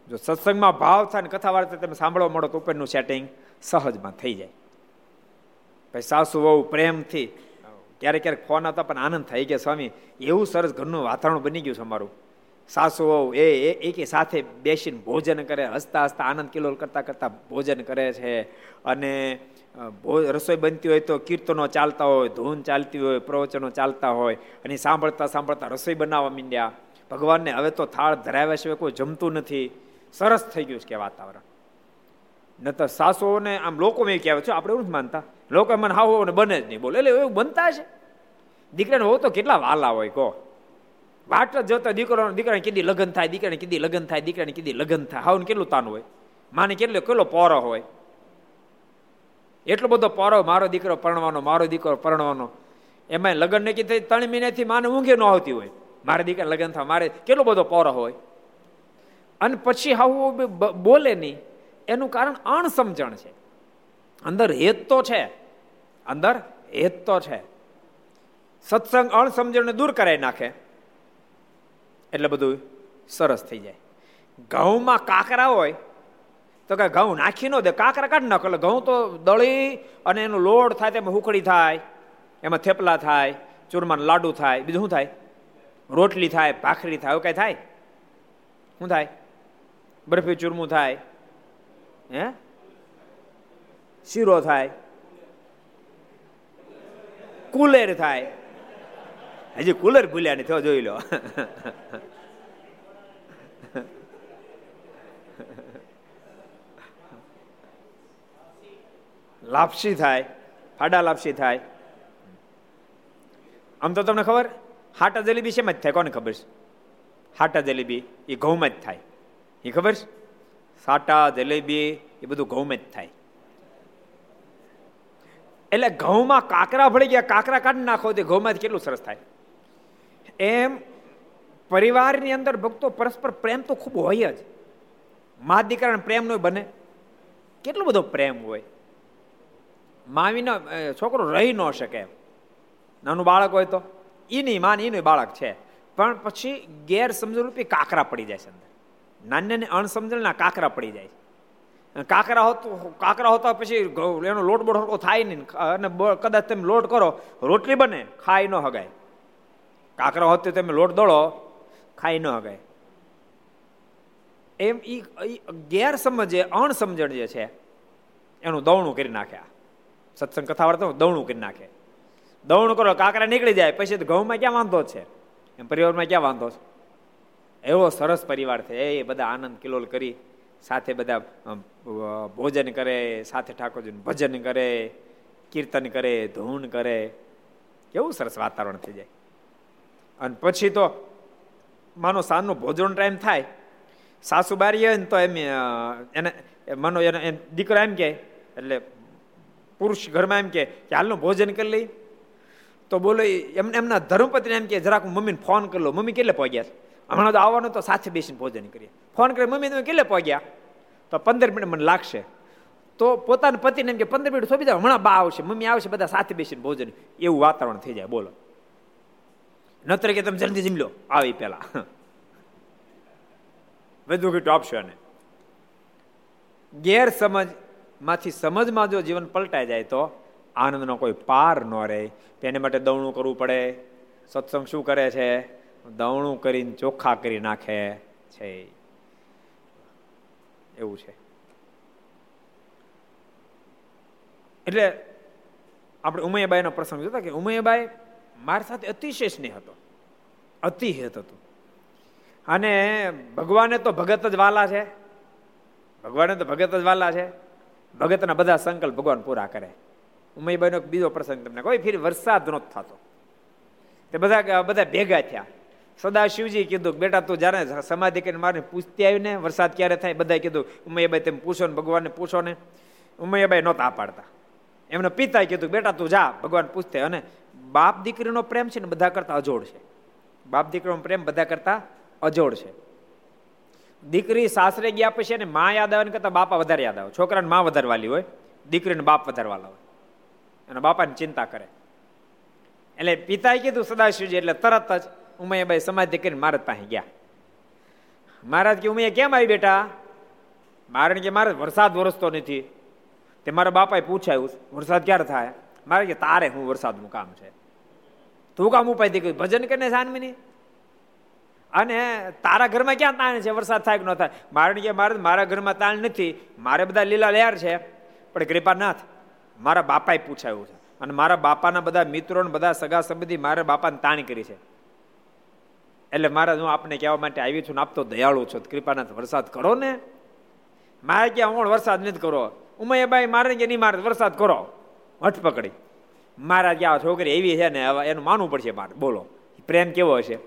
જો સત્સંગમાં ભાવ થાય ને કથા વાર્તા તમે સાંભળવા મળો તો ઉપરનું સેટિંગ સહજમાં થઈ જાય. પછી સાસુ વહુ પ્રેમથી. ક્યારેક ક્યારેક ફોન આવતા પણ આનંદ થાય કે સ્વામી, એવું સરસ ઘરનું વાતાવરણ બની ગયું છે અમારું. સાસુ વહુ એ એક સાથે બેસીને ભોજન કરે, હસતા હસતા આનંદ કિલોલ કરતા કરતા ભોજન કરે છે. અને રસોઈ બનતી હોય તો કીર્તનો ચાલતા હોય, ધૂન ચાલતી હોય, પ્રવચનો ચાલતા હોય અને સાંભળતા સાંભળતા રસોઈ બનાવવા માંડ્યા. ભગવાનને હવે તો થાળ ધરાવ્યા સિવાય કોઈ જમતું નથી. સરસ થઈ ગયું છે કે વાતાવરણ. ન તો સાસુઓને આમ લોકો મેં કહેવાય છે, આપણે એવું જ માનતા. લોકો મને હાવો ને બને જ નહીં બોલે. એટલે એવું બનતા છે દીકરાને હો તો કેટલા વાલા હોય, કહો. વાટ જ જોતા દીકરો, દીકરાને કીધી લગ્ન થાય, દીકરાને કીધી લગ્ન થાય, દીકરાને કીધી લગ્ન થાય. હાવ કેટલું તાન હોય. માને કેટલો કેટલો પોરો હોય. એટલો બધો પોરો મારો દીકરો પરણવાનો, મારો દીકરો પરણવાનો. એમાં લગ્ન નક્કી થઈ ત્રણ મહિનાથી માને ઊંઘે ન આવતી હોય. મારે દીકરા લગ્ન થાય, મારે કેટલો બધો પોરો હોય. અને પછી હાવું બોલે નહીં. એનું કારણ અણસમજણ છે. અંદર હેત તો છે. અંદર હેત તો છે. સત્સંગ અણસમજણને દૂર કરાવી નાખે. એટલે બધું સરસ થઈ જાય. ઘઉંમાં કાકરા હોય, તો કે ઘઉં નાખી ન દે, કાકરા કાઢ નાખો. એટલે ઘઉં તો દળી અને એનો લોડ થાય તેમાં હુકડી થાય, એમાં થેપલા થાય, ચૂરમાન લાડુ થાય, બીજું શું થાય? રોટલી થાય, ભાખરી થાય, એવું કઈ થાય? શું થાય? બરફી ચૂરમું થાય, હે? શીરો થાય. કુલેર થાય. હજી કુલર ભૂલ્યા નહીં, થયો જોઈ લો. લાપસી થાય, ફાડા લાપસી થાય. આમ તો તમને ખબર, હાટા જલેબી શેમાં જ થાય, કોને ખબર છે? હાટા જલેબી, એ ઘઉંમાં જ થાય. એ ખબર છે? સાટા, જલેબી, એ બધું ઘઉંમાં જ થાય. એટલે ઘઉંમાં કાકરા ભળી ગયા, કાકરા કાઢી નાખો તે ઘઉંમાંથી કેટલું સરસ થાય. એમ પરિવારની અંદર ભક્તો પરસ્પર પ્રેમ તો ખૂબ હોય જ. મા દીકરાને પ્રેમ નો બને. કેટલો બધો પ્રેમ હોય. માવીનો છોકરો રહી ન શકે નાનું બાળક હોય તો. એની માન એનું બાળક છે. પણ પછી ગેરસમજ રૂપી કાકરા પડી જાય છે અંદર. નાની અણસમજણના કાકરા પડી જાય કાકરા હોતો કાકરા હોતા પછી એનો લોટ બોટ હરકો થાય નહીં. અને કદાચ તમે લોટ કરો, રોટલી બને, ખાઈ ન હગાય. કાકરા હોત તમે લોટ દોડો ખાઈ ન હગાય. એમ એ ગેરસમજે અણસમજણ જે છે. એનું દવણું કરી નાખ્યા. સત્સંગ કથા વાર્તા દવણું કરી નાખે. દવણું કરો, કાકરા નીકળી જાય, પછી ઘઉંમાં ક્યાં વાંધો છે? એમ પરિવારમાં ક્યાં વાંધો છે? એવો સરસ પરિવાર છે. એ બધા આનંદ કિલોલ કરી સાથે બધા ભોજન કરે, સાથે ઠાકોરજી ભજન કરે, કીર્તન કરે, ધૂન કરે. કેવું સરસ વાતાવરણ થઈ જાય. અને પછી તો માનો સાંજનો ભોજન ટાઈમ થાય સાસુ બારી હોય ને તો એમ એને માનો એને દીકરો એમ કે, એટલે પુરુષ ઘરમાં એમ કે હાલનું ભોજન કરી લઈ. તો બોલો, એમ, એમના ધર્મપતિને એમ કે, જરાક મમ્મીને ફોન કરી લો. મમ્મી કેટલે પહોંચ્યા? હમણાં તો આવવાનું તો સાથે બેસીને ભોજન કરીએ. ફોન કરી મમ્મી, તમે કેટલે પહોંચ્યા? તો પંદર મિનિટ મને લાગશે. તો પોતાના પતિને એમ કે પંદર મિનિટ સોંપી જાવ હમણાં બા આવશે, મમ્મી આવશે, બધા સાથે બેસીને ભોજન એવું વાતાવરણ થઈ જાય, બોલો. નત્ર કે તમે જલ્દી જમી લો. આવી પેલા બધું કીટું આપશો એને ગેરસમજમાંથી સમજમાં જો જીવન પલટાઈ જાય તો આનંદનો કોઈ પાર ન રહે. તેને માટે દવણું કરવું પડે. સત્સંગ શું કરે છે? દવણું કરીને ચોખ્ખા કરી નાખે છે. એવું છે. એટલે આપણે ઉમૈયાબાઈનો પ્રસંગ જોતા કે ઉમૈયાબાઈ મારી સાથે અતિશય સ્નેહ હતો. અતિહેત હતું. અને ભગવાને તો ભગત જ વાલા છે. ભગવાને તો ભગત જ વાલા છે. ભગતના બધા સંકલ્પ ભગવાન પૂરા કરે. ઉમૈયાબાઈનો બીજો પ્રસંગ તમને કોઈ ફિર વરસાદ નહોતો થતો. તે બધા બધા ભેગા થયા. સદા શિવજી કીધું, બેટા, તું જ્યારે સમાધિ કરીને મારે પૂછતી આવીને વરસાદ ક્યારે થાય? બધા કીધું ઉમૈયાભાઈ તેમ પૂછો ને ભગવાનને પૂછો ને. ઉમૈયાભાઈ નહોતા પાડતા. એમને પિતાએ કીધું, બેટા, તું જા, ભગવાન પૂછતે. અને બાપ દીકરીનો પ્રેમ છે ને બધા કરતા અજોડ છે. બાપ દીકરીનો પ્રેમ બધા કરતા અજોડ છે. દીકરી સાસરે ગયા પછી એને મા યાદ આવે કરતા બાપા વધારે યાદ આવે. છોકરાને મા વધારે વાલી હોય, દીકરીને બાપ વધારે વાલા હોય. અને બાપાની ચિંતા કરે. એટલે પિતાએ કીધું, સદાશિવજી, એટલે તરત જ ઉમૈયાબાઈ સમાધિ કરીને મહારાજ પાસે ગયા. મહારાજ કે ઉમૈયા કેમ આવી બેટા? મારે કે, મારે વરસાદ વરસતો નથી. તે મારા બાપાએ પૂછાયું, વરસાદ ક્યારે થાય? મારે કે, તારે હું વરસાદનું કામ છે. તું કામ ઉપાય દીકરી, ભજન કરીને સાનમીની અને તારા ઘરમાં ક્યાં તાણ છે? વરસાદ થાય કે ન થાય? મારે કે, મારે મારા ઘરમાં તાણ નથી. મારે બધા લીલા લેર છે, પણ કૃપાનાથ, મારા બાપાએ પૂછાયું છે. અને મારા બાપાના બધા મિત્રો બધા સગા સંબંધી મારા બાપાને તાણ કરી છે. એટલે મારા હું આપને કહેવા માટે આવી છું ને આપતો દયાળુ છું, કૃપાનાથ, વરસાદ કરો ને. મારે ક્યાં હું વરસાદ નથી કરો. ઉમૈયાબાઈ મારે કે નહીં મારે, વરસાદ કરો. હઠ પકડી. મારા ક્યાં છોકરી એવી છે ને, હવે એનું માનવું પડશે મારે. બોલો, પ્રેમ કેવો હશે?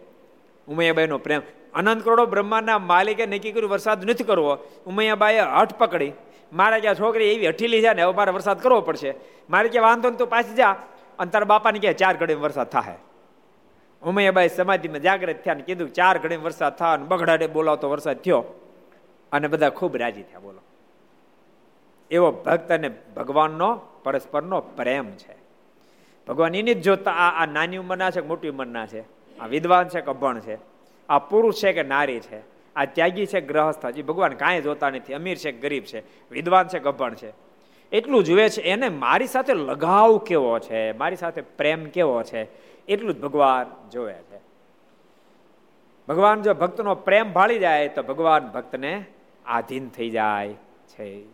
ઉમૈયાબાઈનો પ્રેમ. અનંત કરોડો બ્રહ્માંડના માલિકે નક્કી કર્યું વરસાદ નથી કરવો. ઉમૈયાબાઈએ હઠ પકડી. મારે ક્યાં છોકરી એવી હઠીલી છે ને, હવે મારે વરસાદ કરવો પડશે. મારે ક્યાં વાંધો ને તો પાછી જા. અને તારા બાપાને ક્યાં ચાર ઘડી વરસાદ થાય ઉમૈયાબાઈ સમાધિમાં જાગૃત થયા ને કીધું, ચાર ઘડી વરસાદ થાય અને બગડાડે બોલાવતો વરસાદ થયો. અને બધા ખૂબ રાજી થયા, બોલો. એવો ભક્ત અને ભગવાનનો, પરસ્પરનો પ્રેમ છે. ભગવાન એની જ જોતા આ આ નાની ઉંમરના છે મોટી ઉંમરના છે? આ વિદ્વાન છે કે અભણ છે? આ પુરુષ છે કે નારી છે? આ ત્યાગી છે ગ્રહસ્થ? હજી ભગવાન કાંઈ જોતા નથી. અમીર છે ગરીબ છે? વિદ્વાન છે ગભણ છે? એટલું જુએ છે, એને મારી સાથે લગાવ કેવો છે? મારી સાથે પ્રેમ કેવો છે? એટલું જ ભગવાન જોવે છે. ભગવાન જો ભક્તનો પ્રેમ ભાળી જાય તો ભગવાન ભક્તને આધીન થઈ જાય છે.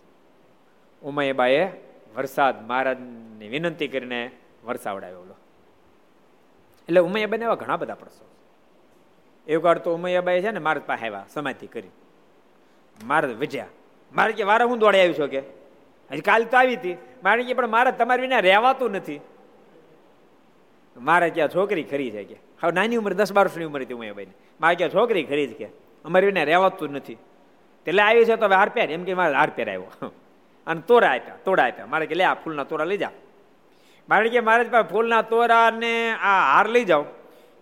ઉમયબાએ વરસાદ મહારાજની વિનંતી કરીને વરસાવડાવ્યો બોલો એટલે ઉમૈયાબાઈને એવા ઘણા બધા પ્રશ્નો એક વાર તો ઉમૈયાબાઈ છે ને મારા પાસે આવ્યા, સમાધિ કરી. મારા વિજયા. મારે કે, વારા હું દોડે આવી છું કે? હજી કાલ તો આવી હતી. મારે કે, પણ મારે તમારી વિના રહેવાતું નથી. મારે ક્યાં છોકરી ખરી છે કે. હવે નાની ઉંમર, દસ બાર વર્ષની ઉંમર હતી ઉમૈયાબાઈની મારે ક્યાં છોકરી ખરી છે કે. અમારી એને રહેવાતું નથી. એટલે આવી છે તો હવે હાર પહેર. એમ કે મારે હાર પહેર આવ્યો અને તોરા આપ્યા તોડા આપ્યા. મારે કે લે આ ફૂલના તોરા લઈ જા. મારે કે મારે ફૂલના તોરા ને આ હાર લઈ જાઓ.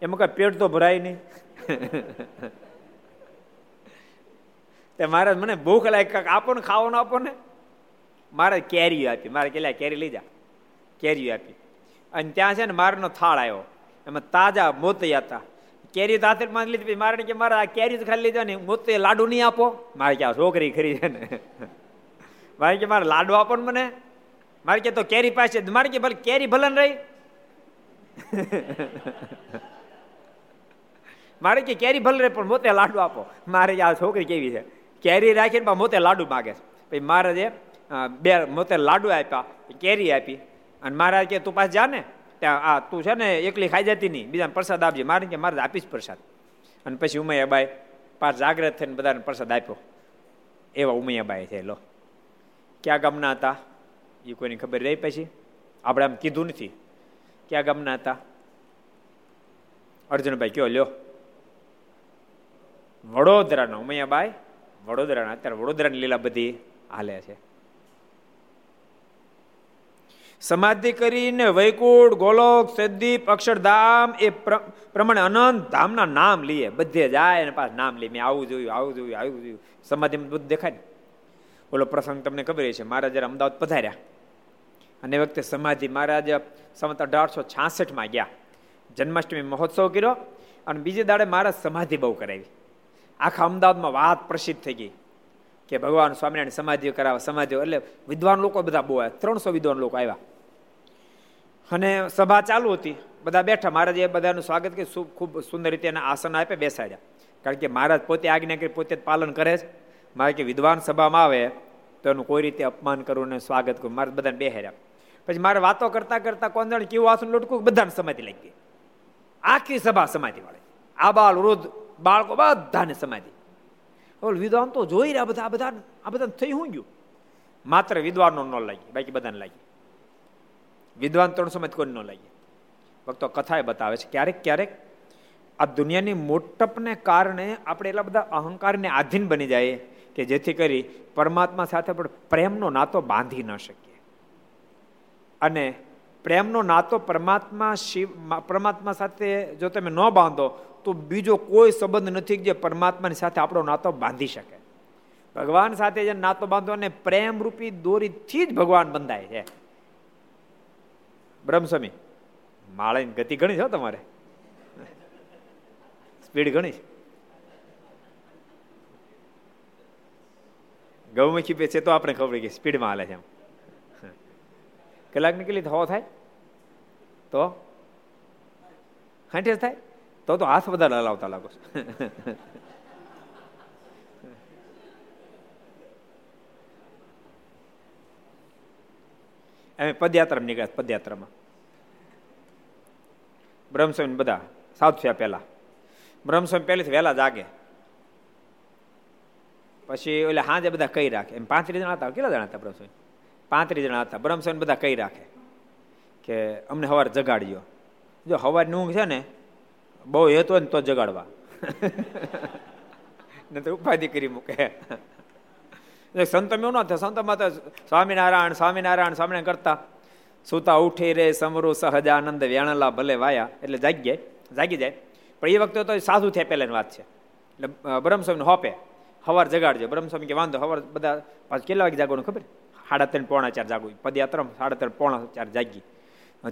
એમાં કઈ પેટ તો ભરાય નહીં. તે મારે મને ભૂખ લાગે કાંક આપો ને ખાવાનું આપો ને. મારે કેરી આપી. મારે કે કેરી લઈ જા. કેરી આપી. અને ત્યાં છે ને મારનો થાળ આવ્યો. એમાં તાજા મોતી હતા. કેરી દાતર હાથમાં લીધી મારે કે મારે આ કેરી ખાલી લીધા ને મોતે લાડુ નહીં આપો? મારે કે આ છોકરી ખરી છે ને. મારે કે મારે લાડુ આપો ને મને? મારે કે તો કેરી પાસે મારે કે ભલે કેરી ભલન રહી. મારે કે કેરી ભલે રહે, પણ મોતે લાડુ આપો. મારે આ છોકરી કેવી છે? કેરી રાખીને મોતે લાડુ માગે છે. પછી મહારાજે બે મોતે લાડુ આપ્યા, કેરી આપી. અને મહારાજ કે, તું પાસે જા ને, ત્યાં આ તું છે ને, એકલી ખાઈ જતી નહીં બીજા પ્રસાદ આપજે. મારે કે, મારે આપીશ પ્રસાદ. અને પછી ઉમૈયાબાઈ પાસ જાગ્રત થઈને બધાને પ્રસાદ આપ્યો. એવા ઉમૈયાબાઈ છે, લો. ક્યાં ગામના હતા? એ કોઈની ખબર રહી પછી? આપણે આમ કીધું નથી. ક્યાં ગામના હતા? અર્જુનભાઈ કયો, લ્યો. વડોદરાના ઉમૈયાબાઈ, વડોદરાના, અત્યારે વડોદરાની લીલા બધી હાલે છે. સમાધિ કરીને વૈકુંઠ, ગોલોક, સિદ્ધિપ, અક્ષરધામ એ પ્રમાણે અનંત ધામના નામ લઈએ. બધે જાય અને પાછ નામ લઈએ. મેં આવું જોયું આવું જોયું આવું જોયું. સમાધિમાં બધું દેખાય ને. ઓલો પ્રસંગ તમને ખબર છે મારા અમદાવાદ પધાર્યા અને એ વખતે સમાધિ મહારાજ સમત અઢારસો છાસઠમાં ગયા. જન્માષ્ટમી મહોત્સવ કર્યો અને બીજે દાડે મહારાજ સમાધિ બહુ કરાવી. આખા અમદાવાદમાં વાત પ્રસિદ્ધ થઈ ગઈ કે ભગવાન સ્વામિનારાયણ સમાધિઓ કરાવે સમાધિઓ એટલે વિદ્વાન લોકો બધા બહુ આવ્યા ત્રણસો વિદ્વાન લોકો આવ્યા. અને સભા ચાલુ હતી. બધા બેઠા. મહારાજે બધાનું સ્વાગત કે ખૂબ સુંદર રીતે એના આસન આપે બેસાડ્યા. કારણ કે મહારાજ પોતે આજ્ઞા કરી, પોતે પાલન કરે છે. મારે કે વિદ્વાન સભામાં આવે તો એનું કોઈ રીતે અપમાન કરવું ને સ્વાગત કરવું. મારે બધાને બેહાર્યા પછી મારે વાતો કરતા કરતા કોણ જાણે કેવું આસન લોટકું બધાને સમાધિ લાગી ગઈ. આખી સભા સમાધિ વાળી. આ બાળ, વૃદ્ધ, બાળકો બધાને સમાધિ. ઓલ વિદ્વાન તો જોઈ રહ્યા બધા બધા આ બધાને થઈ હું ગયું? માત્ર વિદ્વાનો ન લાગી, બાકી બધાને લાગી. વિદ્વાન ત્રણસો માં કોઈ ન લઈએ. ભક્તો કથા એ બતાવે છે, ક્યારેક ક્યારેક આ દુનિયાની મોટપને કારણે આપણે એટલા બધા અહંકારને આધીન બની જાય કે જેથી કરી પરમાત્મા સાથે પણ પ્રેમનો નાતો બાંધી ન શકીએ. અને પ્રેમનો નાતો પરમાત્મા શિવ પરમાત્મા સાથે જો તમે ન બાંધો, તો બીજો કોઈ સંબંધ નથી જે પરમાત્માની સાથે આપણો નાતો બાંધી શકે. ભગવાન સાથે જે નાતો બાંધો અને પ્રેમ રૂપી દોરીથી જ ભગવાન બંધાય છે. બ્રહ્મસ્વામી, માળાની ગતિ ઘણી છે તમારે. સ્પીડ ઘણી છે. ગૌમુખી પે છે તો આપણે ખબર કે સ્પીડમાં હાલે છે એમ. કલાક નીકળી હવો થાય? તો? ખાંઠે થાય? તો તો હાથ બધા હલાવતા લાગો એમ પદયાત્રા નીકળ્યા પદયાત્રામાં. બ્રહ્મસ્વામી બધા સાઉથ થયા પહેલા. બ્રહ્મસ્વામી પહેલેથી વહેલા જાગે. પછી એટલે હાજે બધા કહી રાખે? એમ પાંત્રીસ જણા હતા? કેટલા જણા હતા બ્રહ્મસ્વામી? પાંત્રીસ જણા હતા. બ્રહ્મસ્વામી બધા કહી રાખે? કે અમને સવારે જગાડ્યો જો હવારની ઊંઘ છે ને, બહુ હેતો ને તો જગાડવા. ને તો ઉપાધિ કરી મૂકે. સંતો મેં ન થાય. સંતમાં તો સ્વામિનારાયણ સ્વામિનારાયણ સ્વામિનારાયણ કરતા સુતા ઉઠી રે, સમરુ સહજાનંદ વ્યાણલા ભલે વાયા. એટલે જાગી જાગી જાય. પણ એ વખતે તો સાધુ થયા પહેલાની વાત છે. એટલે બ્રહ્મસ્વામીને હોપે, હવાર જગાડજો. બ્રહ્મસ્વામી કે વાંધો, હવાર બધા પાછું કેટલા વાગે જાગવાનું ખબર? સાડા ત્રણ, પોણા ચાર જાગવું. પદયાત્રા સાડા ત્રણ, પોણા ચાર જાગી.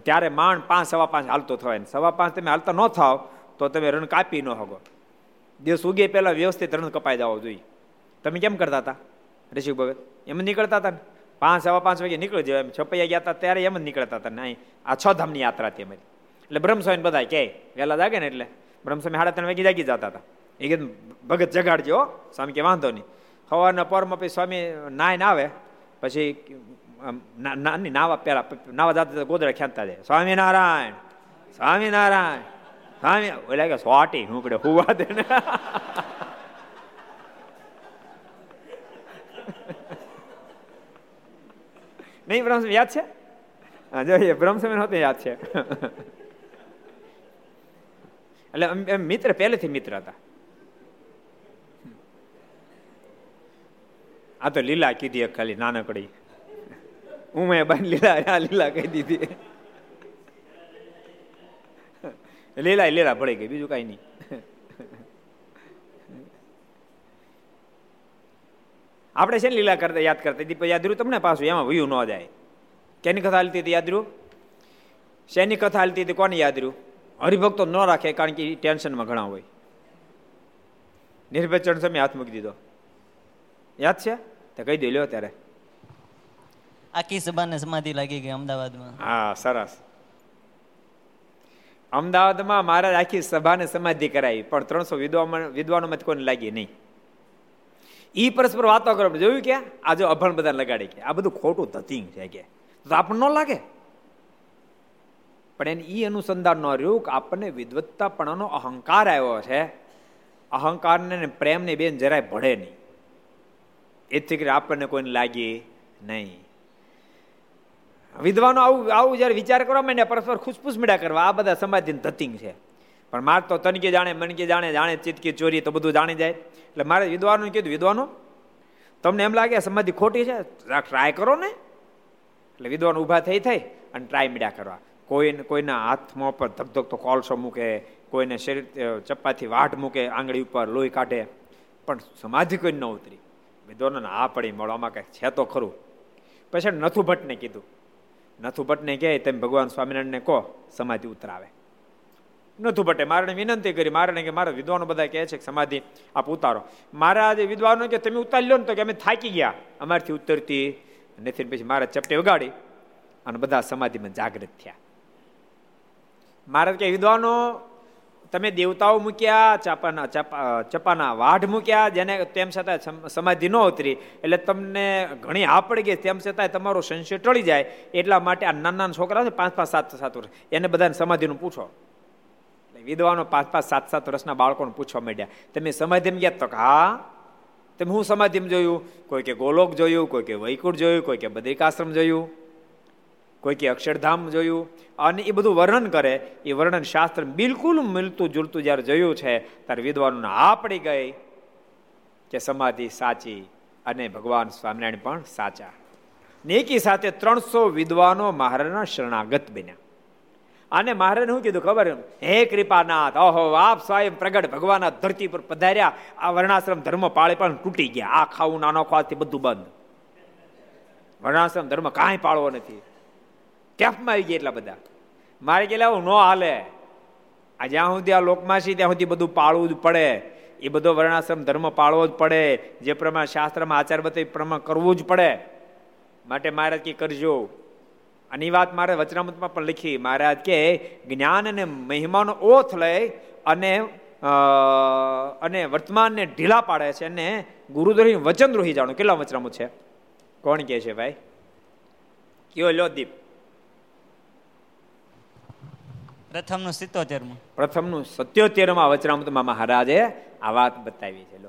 ત્યારે માંડ પાંચ, સવા પાંચ હાલતો થવાય. ને સવા પાંચ તમે હાલતા ન થાવ તો તમે રણ કાપી ન હગો. દિવસ ઉગે પહેલાં વ્યવસ્થિત રણ કપાઈ જવો જોઈએ. તમે કેમ કરતા હતા? ઋષિ ભગત, એમ નીકળતા હતા ને? પાંચ, સવા પાંચ વાગે નીકળી જાય એમ છપૈયા ગયા હતા, ત્યારે એમ જ નીકળતા હતા ને આ છ ધામની યાત્રા હતી અમારી. એટલે બ્રહ્મસ્વામી બધા કે, વહેલા જાગે ને એટલે? બ્રહ્મસ્વામી સાડા ત્રણ વાગે જાગી જતા હતા. એ કીધું, ભગત જગાડજો સ્વામી કે, વાંધો નહીં. સવારના પરમાં પછી સ્વામી નાય આવે, પછી નાની નાવા પહેલા, નાવા જાતા ગોદડા ખેંચતા જાય. સ્વામિનારાયણ સ્વામિનારાયણ, સ્વામી ઓલા કે સોટી હું કડે હુવા દે ને નહીં બ્રહ્મ યાદ છે જોઈએ બ્રહ્મસ્વામી નહોતું યાદ છે એટલે મિત્ર પહેલેથી મિત્ર હતા આ તો લીલા કીધી ખાલી નાનકડી હું મેં બાન લીલા આ લીલા કહી દીધી લીલા લીલા ભળી ગઈ બીજું કઈ નહીં આપણે છે ને લીલા કરતા યાદ કરતા? દીપ યાદરું તમને પાછું એમાં વ્યૂ ન જાય. કેની કથા હાલતી હતી યાદરું? શેની કથા હાલતી હતી કોની યાદરું? હરિભક્તો ન રાખે કારણ કે ટેન્શનમાં ઘણા હોય. નિર્ભચન સમય હાથ મૂકી દીધો. યાદ છે? તો કહી દે લ્યો ત્યારે આખી સભાને સમાધિ લાગી ગઈ અમદાવાદમાં. હા સરસ. અમદાવાદમાં મહારાજ આખી સભાને સમાધિ કરાવી પણ ત્રણસો વિદ્વાનો વિદ્વાનોમાં કોઈને લાગી નહીં. ઈ પરસ્પર વાતો કરો. જોયું કે આ જો અભણ બધા લગાડી કે. આ બધું ખોટું ધતિંગ છે કે. તો આપણને ન લાગે? પણ એને ઈ અનુસંધાન ન રહ્યું કે આપણને વિદવત્તાપણાનો અહંકાર આવ્યો છે. અહંકારને પ્રેમને બેન જરાય ભળે નહીં. એથી કરી આપણને કોઈને લાગી નહીં. વિદ્વાનો આવું આવું જયારે વિચાર કરવા માંડ્યા પરસ્પર ખુશપુશ મીડા કરવા. આ બધા સમાધિ ધતિંગ છે. પણ માર તો તનકી જાણે મનકી જાણે જાણે ચિતકી ચોરી તો બધું જાણી જાય. એટલે મારે વિદ્વાનો કીધું, વિદ્વાનો, તમને એમ લાગે સમાધિ ખોટી છે? ટ્રાય કરો ને. એટલે વિદ્વાન ઊભા થઈ થઈ અને ટ્રાય મીડ્યા કરવા. કોઈ કોઈના હાથમાં પર ધકધકતો કોલસો મૂકે, કોઈને શરીર ચપ્પાથી વાટ મૂકે, આંગળી ઉપર લોહી કાઢે, પણ સમાધિ કોઈ ન ઉતરી. વિદ્વાનોને આ પડી મળવામાં કંઈક છે તો ખરું. પછી નથુ ભટ્ટને કીધું. નથુ ભટ્ટને કહે, તેમ ભગવાન સ્વામિનારાયણને કહો, સમાધિ ઉતરાવે. નથુ ભટ્ટે મારે વિનંતી કરી મારે કે મારા વિદ્વાનો બધા કહે છે કે સમાધિ આપ ઉતારો. મારા જે વિદ્વાનો કે તમે ઉતારી લો ને તો કે અમે થાકી ગયા. અમારથી ઉતરતી નથી પછી મારે ચપટી વગાડી અને બધા સમાધિમાં જાગૃત થયા. મારા કે વિદ્વાનો, તમે દેવતાઓ મૂક્યા, ચાપાના ચપાના વાઢ મૂક્યા, જેને તેમ છતાં સમાધિ ન ઉતરી, એટલે તમને ઘણી હા પડી ગઈ, તેમ છતાં તમારો સંશય ટળી જાય, એટલા માટે આ નાના નાના છોકરા છે પાંચ પાંચ સાત સાત વર્ષ, એને બધાને સમાધિનું પૂછો. વિદ્વાનો પાંચ પાંચ સાત સાત વર્ષના બાળકોને પૂછવા માંડ્યા, તમે સમાધિમાં ગયા? તો હા. તમે હું સમાધિમાં જોયું? કોઈ કે ગોલોક જોયું, કોઈ કે વૈકુંઠ જોયું, કોઈ કે બદ્રિકાશ્રમ જોયું, કોઈ કે અક્ષરધામ જોયું. અને એ બધું વર્ણન કરે, એ વર્ણન શાસ્ત્ર બિલકુલ મિલતું જુલતું જ્યારે જોયું છે, ત્યારે વિદ્વાનોને આ પડી ગઈ કે સમાધિ સાચી અને ભગવાન સ્વામિનારાયણ પણ સાચા. નેકી સાથે ત્રણસો વિદ્વાનો મહારાજના શરણાગત બન્યા. અને મહારાજ શું કીધું ખબર હે કૃપાનાથ, ઓહો, આપ સ્વયં પ્રગટ ભગવાન ધરતી પર પધાર્યા. આ વર્ણાશ્રમ ધર્મ પાળે પણ તૂટી ગયા. આ ખાવું નાનો ખાવાથી બધું બંધ. વર્ણાશ્રમ ધર્મ કાંઈ પાળવો નથી. કેફમાં આવી ગયા એટલા બધા? મારે ગયેલા લાવું ન હાલે. આ જ્યાં સુધી આ લોકમાં છે ત્યાં સુધી બધું પાળવું જ પડે. એ બધો વર્ણાશ્રમ ધર્મ પાળવો જ પડે. જે પ્રમાણે શાસ્ત્રમાં આચાર બતાવી પ્રમાણે કરવું જ પડે. માટે મહારાજ કે, કરજો. અને એ વાત મારે વચનામૃતમાં પણ લખી. મહારાજ કે જ્ઞાન અને મહિમાનો ઓથ લઈ અને અને વર્તમાનને ઢીલા પાડે છે અને ગુરુદ્રોહી વચનદ્રોહી જાણો. કેટલા વચનામૃત છે? કોણ કે છે ભાઈ? કયો લો દીપ. પ્રથમનું સિત્તોતેરમું. પ્રથમનું સત્યોતેરમાં વચરામૃતમાં મહારાજે આ વાત બતાવી છે લો.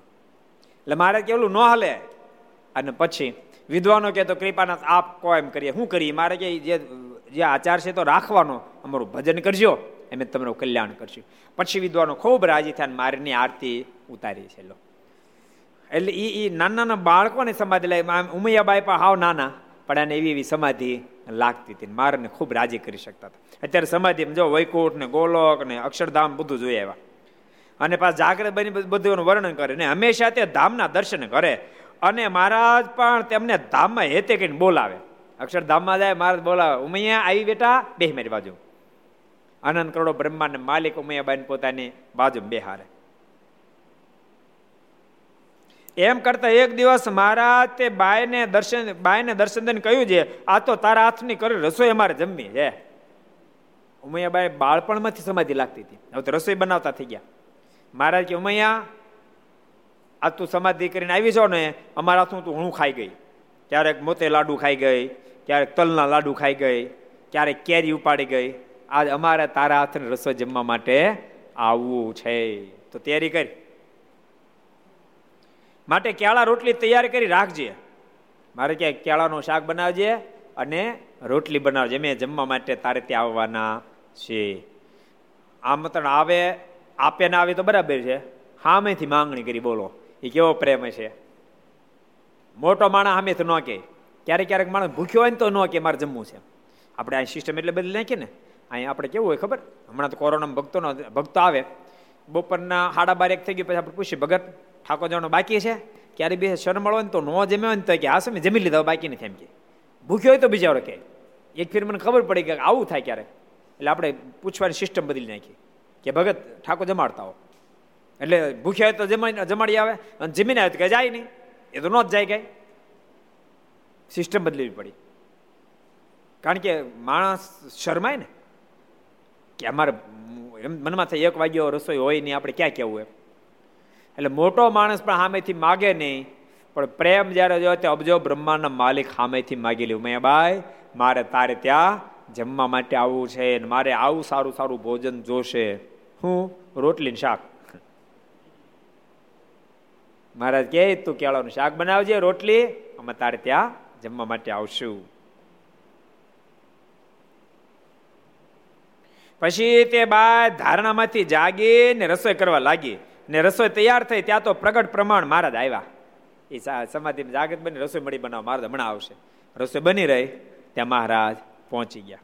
એટલે મારે કેવું ન હાલે. અને પછી વિદ્વાનો કે તો કૃપાનાથ, આપ કો એમ કરીએ? શું કરીએ? મારે કે જે જે આચાર છે તો રાખવાનો. અમારું ભજન કરજો, એમ તમારું કલ્યાણ કરશું પછી વિદ્વાનો ખૂબ રાજી થયા મારીની આરતી ઉતારી છે. લો. એટલે એ એ નાના નાના બાળકોને સમાધિ લાવી ઉમૈયાબાઈ પણ હાવ નાના, પણ એને એવી એવી સમાધિ લાગતી હતી મારને ખૂબ રાજી કરી શકતા હતા. અત્યારે સમાધિ જો વૈકુંઠ ને ગોલોક ને અક્ષરધામ બધું જોઈ આવ્યા. અને પાછા જાગૃત બની બધું વર્ણન કરે ને હંમેશા તે ધામના દર્શન કરે. અને મહારાજ પણ તેમને ધામમાં હેતે કહીને બોલાવે. અક્ષરધામમાં જાય, મહારાજ બોલાવે, ઉમૈયા આવી બેટા બે મારી બાજુ. આનંદ કરોડો બ્રહ્માંડ માલિક ઉમૈયાબાઈ પોતાની બાજુ બેહારે. એમ કરતા એક દિવસ મહારાજ તે બાયને દર્શન બાયને દર્શન દઈને કહ્યું છે, આ તો તારા હાથની કરી રસોઈ અમારે જમવી છે. ઉમૈયાબાઈ બાળપણમાંથી સમાધિ લાગતી હતી. હવે તો રસોઈ બનાવતા થઈ ગયા. મહારાજ કે, ઉમૈયા આ તું સમાધિ કરીને આવી છો ને અમારા હાથનું તું હું ખાઈ ગઈ. ક્યારેક મોતે લાડુ ખાઈ ગઈ, ક્યારેક તલના લાડુ ખાઈ ગઈ, ક્યારેક કેરી ઉપાડી ગઈ. આજ અમારે તારા હાથને રસોઈ જમવા માટે આવવું છે. તો તૈયારી કરી. માટે કેળા રોટલી તૈયાર કરી રાખજે. મારે ક્યાંક કેળાનું શાક બનાવજે અને રોટલી બનાવજે. મેં જમવા માટે તારે ત્યાં આવવાના છે. આમંત્રણ આવે, આપે ના આવે તો બરાબર છે. સામેથી માંગણી કરી, બોલો. એ કેવો પ્રેમ છે? મોટો માણસ સામેથી ન કે ક્યારેક ક્યારેક માણસ ભૂખ્યો હોય ને તો ન કે મારે જમવું છે. આપણે આ સિસ્ટમ એટલે બદલી નાખીએ ને. અહીંયા આપણે કેવું હોય ખબર? હમણાં તો કોરોના ભક્તોનો ભક્તો આવે. બપોરના સાડા બાર એક થઈ ગયું, પછી આપણે પૂછીએ, ભગત, ઠાકોર જવાનું બાકી છે? ક્યારે બે શરમ મળો ને તો ન જમ્યો ને તો કે આ સમય જમી લીધા બાકી નથી એમ કે ભૂખ્યો હોય તો બીજા કે એક ફેર મને ખબર પડી કે આવું થાય ક્યારે. એટલે આપણે પૂછવાની સિસ્ટમ બદલી નાખી. કે ભગત, ઠાકોર જમાડતા હો એટલે ભૂખ્યા હોય તો જમાડી જમાડી આવે. અને જમીને આવે તો કે જાય નહીં. એ તો ન જ જાય કઈ સિસ્ટમ બદલવી પડી. કારણ કે માણસ શરમાય ને કે અમારે એમ મનમાં થાય, એક વાગ્યો રસોઈ હોય નહીં, આપણે ક્યાં કેવું એમ. એટલે મોટો માણસ પણ સામેથી માગે નહીં, પણ પ્રેમ જ્યારે જોયો તે અબજો બ્રહ્માના માલિક સામેથી માગી મેં ભાઈ, મારે તારે ત્યાં જમવા માટે આવવું છે મારે આવું સારું સારું ભોજન જોશે. હું રોટલી શાક. મહારાજ કહે, તું કેળાનું શાક બનાવજે, રોટલી, અમે તારે ત્યાં જમવા માટે આવશું. પછી તે બાદ ધારણામાંથી જાગી ને રસોઈ કરવા લાગી ને રસોઈ તૈયાર થઈ, ત્યાં તો પ્રગટ પ્રમાણ મહારાજ આવ્યા. એ સમાધિ જાગૃત બની, રસોઈ મળી બનાવ મહારાજ હમણાં આવશે. રસોઈ બની રહી, ત્યાં મહારાજ પહોંચી ગયા.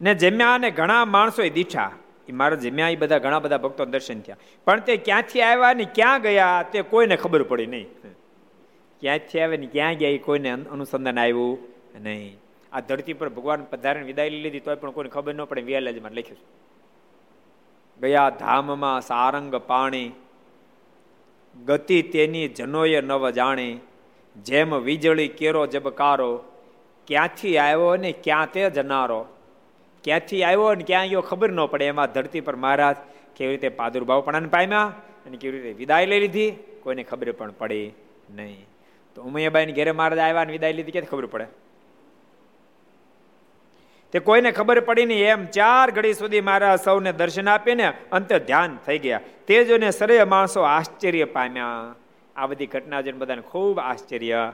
ને જમ્યા અને ઘણા માણસો દીઠા. મારા જમ્યા એ બધા ઘણા બધા ભક્તો દર્શન થયા. પણ તે ક્યાંથી આવ્યા ને ક્યાં ગયા, તે કોઈને ખબર પડી નહીં. ક્યાંથી આવે ને ક્યાં ગયા એ કોઈને અનુસંધાન આવ્યું નહીં. આ ધરતી પર ભગવાન પધારણ વિદાય લીધી તોય પણ કોઈને ખબર ન પડે વિયાલાજીમાં લખ્યું છે. ગયા ધામમાં સારંગ પાણી, ગતિ તેની જનોય નવ જાણે. જેમ વીજળી કેરો જબકારો, ક્યાંથી આવ્યો ને ક્યાં તે જનારો. ક્યાંથી આવ્યો ને ક્યાં આવ્યો ખબર ન પડે. એમાં ધરતી પર મહારાજ કેવી રીતે પાદુર્ભાવ પણ પામ્યા અને કેવી રીતે વિદાય લઈ લીધી, કોઈને ખબર પણ પડી નહીં. તો ઉમૈયાબાઈ ઘેરે મહારાજ આવ્યા અને વિદાય લીધી, ક્યાંથી ખબર પડે? તે કોઈને ખબર પડી નહીં. એમ ચાર ઘડી સુધી મારા સૌને દર્શન આપીને અંતે ધ્યાન થઈ ગયા. તે જોઈને સરે માણસો આશ્ચર્ય પામ્યા. આ બધી ઘટના જોઈને બધાને ખૂબ આશ્ચર્ય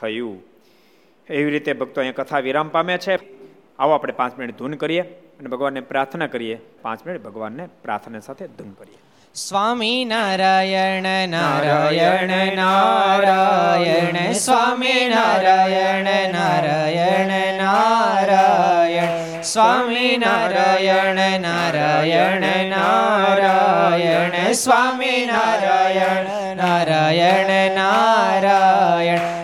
થયું. એવી રીતે ભક્તો અહીંયા કથા વિરામ પામે છે. આવો આપણે પાંચ મિનિટ ધૂન કરીએ અને ભગવાનને પ્રાર્થના કરીએ પાંચ મિનિટ ભગવાનને પ્રાર્થના સાથે ધૂન કરીએ સ્વામી નારાયણ નારાયણ નારાયણ સ્વામી નારાયણ નારાયણ નારાયણ સ્વામી નારાયણ નારાયણ નારાયણ સ્વામી નારાયણ નારાયણ નારાયણ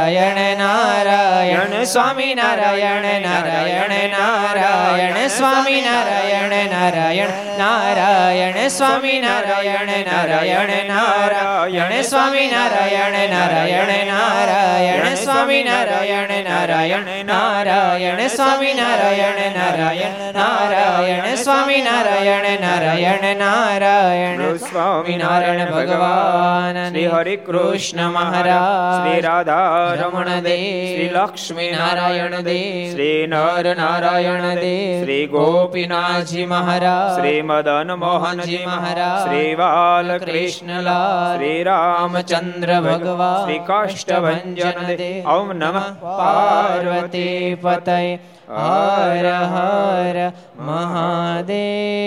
નારાયણ સ્વામી નારાયણ નારાયણ નારાયણ સ્વામી નારાયણ નારાયણ નારાયણ સ્વામી નારાયણ નારાયણ નારાયણ સ્વામી નારાયણ નારાયણ નારાયણ સ્વામી નારાયણ નારાયણ નારાયણ સ્વામી નારાયણ નારાયણ નારાયણ સ્વામી નારાયણ નારાયણ નારાયણ સ્વામી નારાયણ ભગવાન શ્રી હરિ કૃષ્ણ મહારાજ શ્રી રાધા રમણ દે શ્રી લક્ષ્મી નારાયણ દે શ્રી નર નારાયણ દે શ્રી ગોપીનાથજી મહારાજ શ્રી મદન મોહનજી મહારાજ શ્રી બાલકૃષ્ણ કૃષ્ણલાલ શ્રી રામ રામચંદ્ર ભગવાન શ્રી કાષ્ટભંજન દે ઓમ નમઃ પાર્વતી પતય હર હર મહાદેવ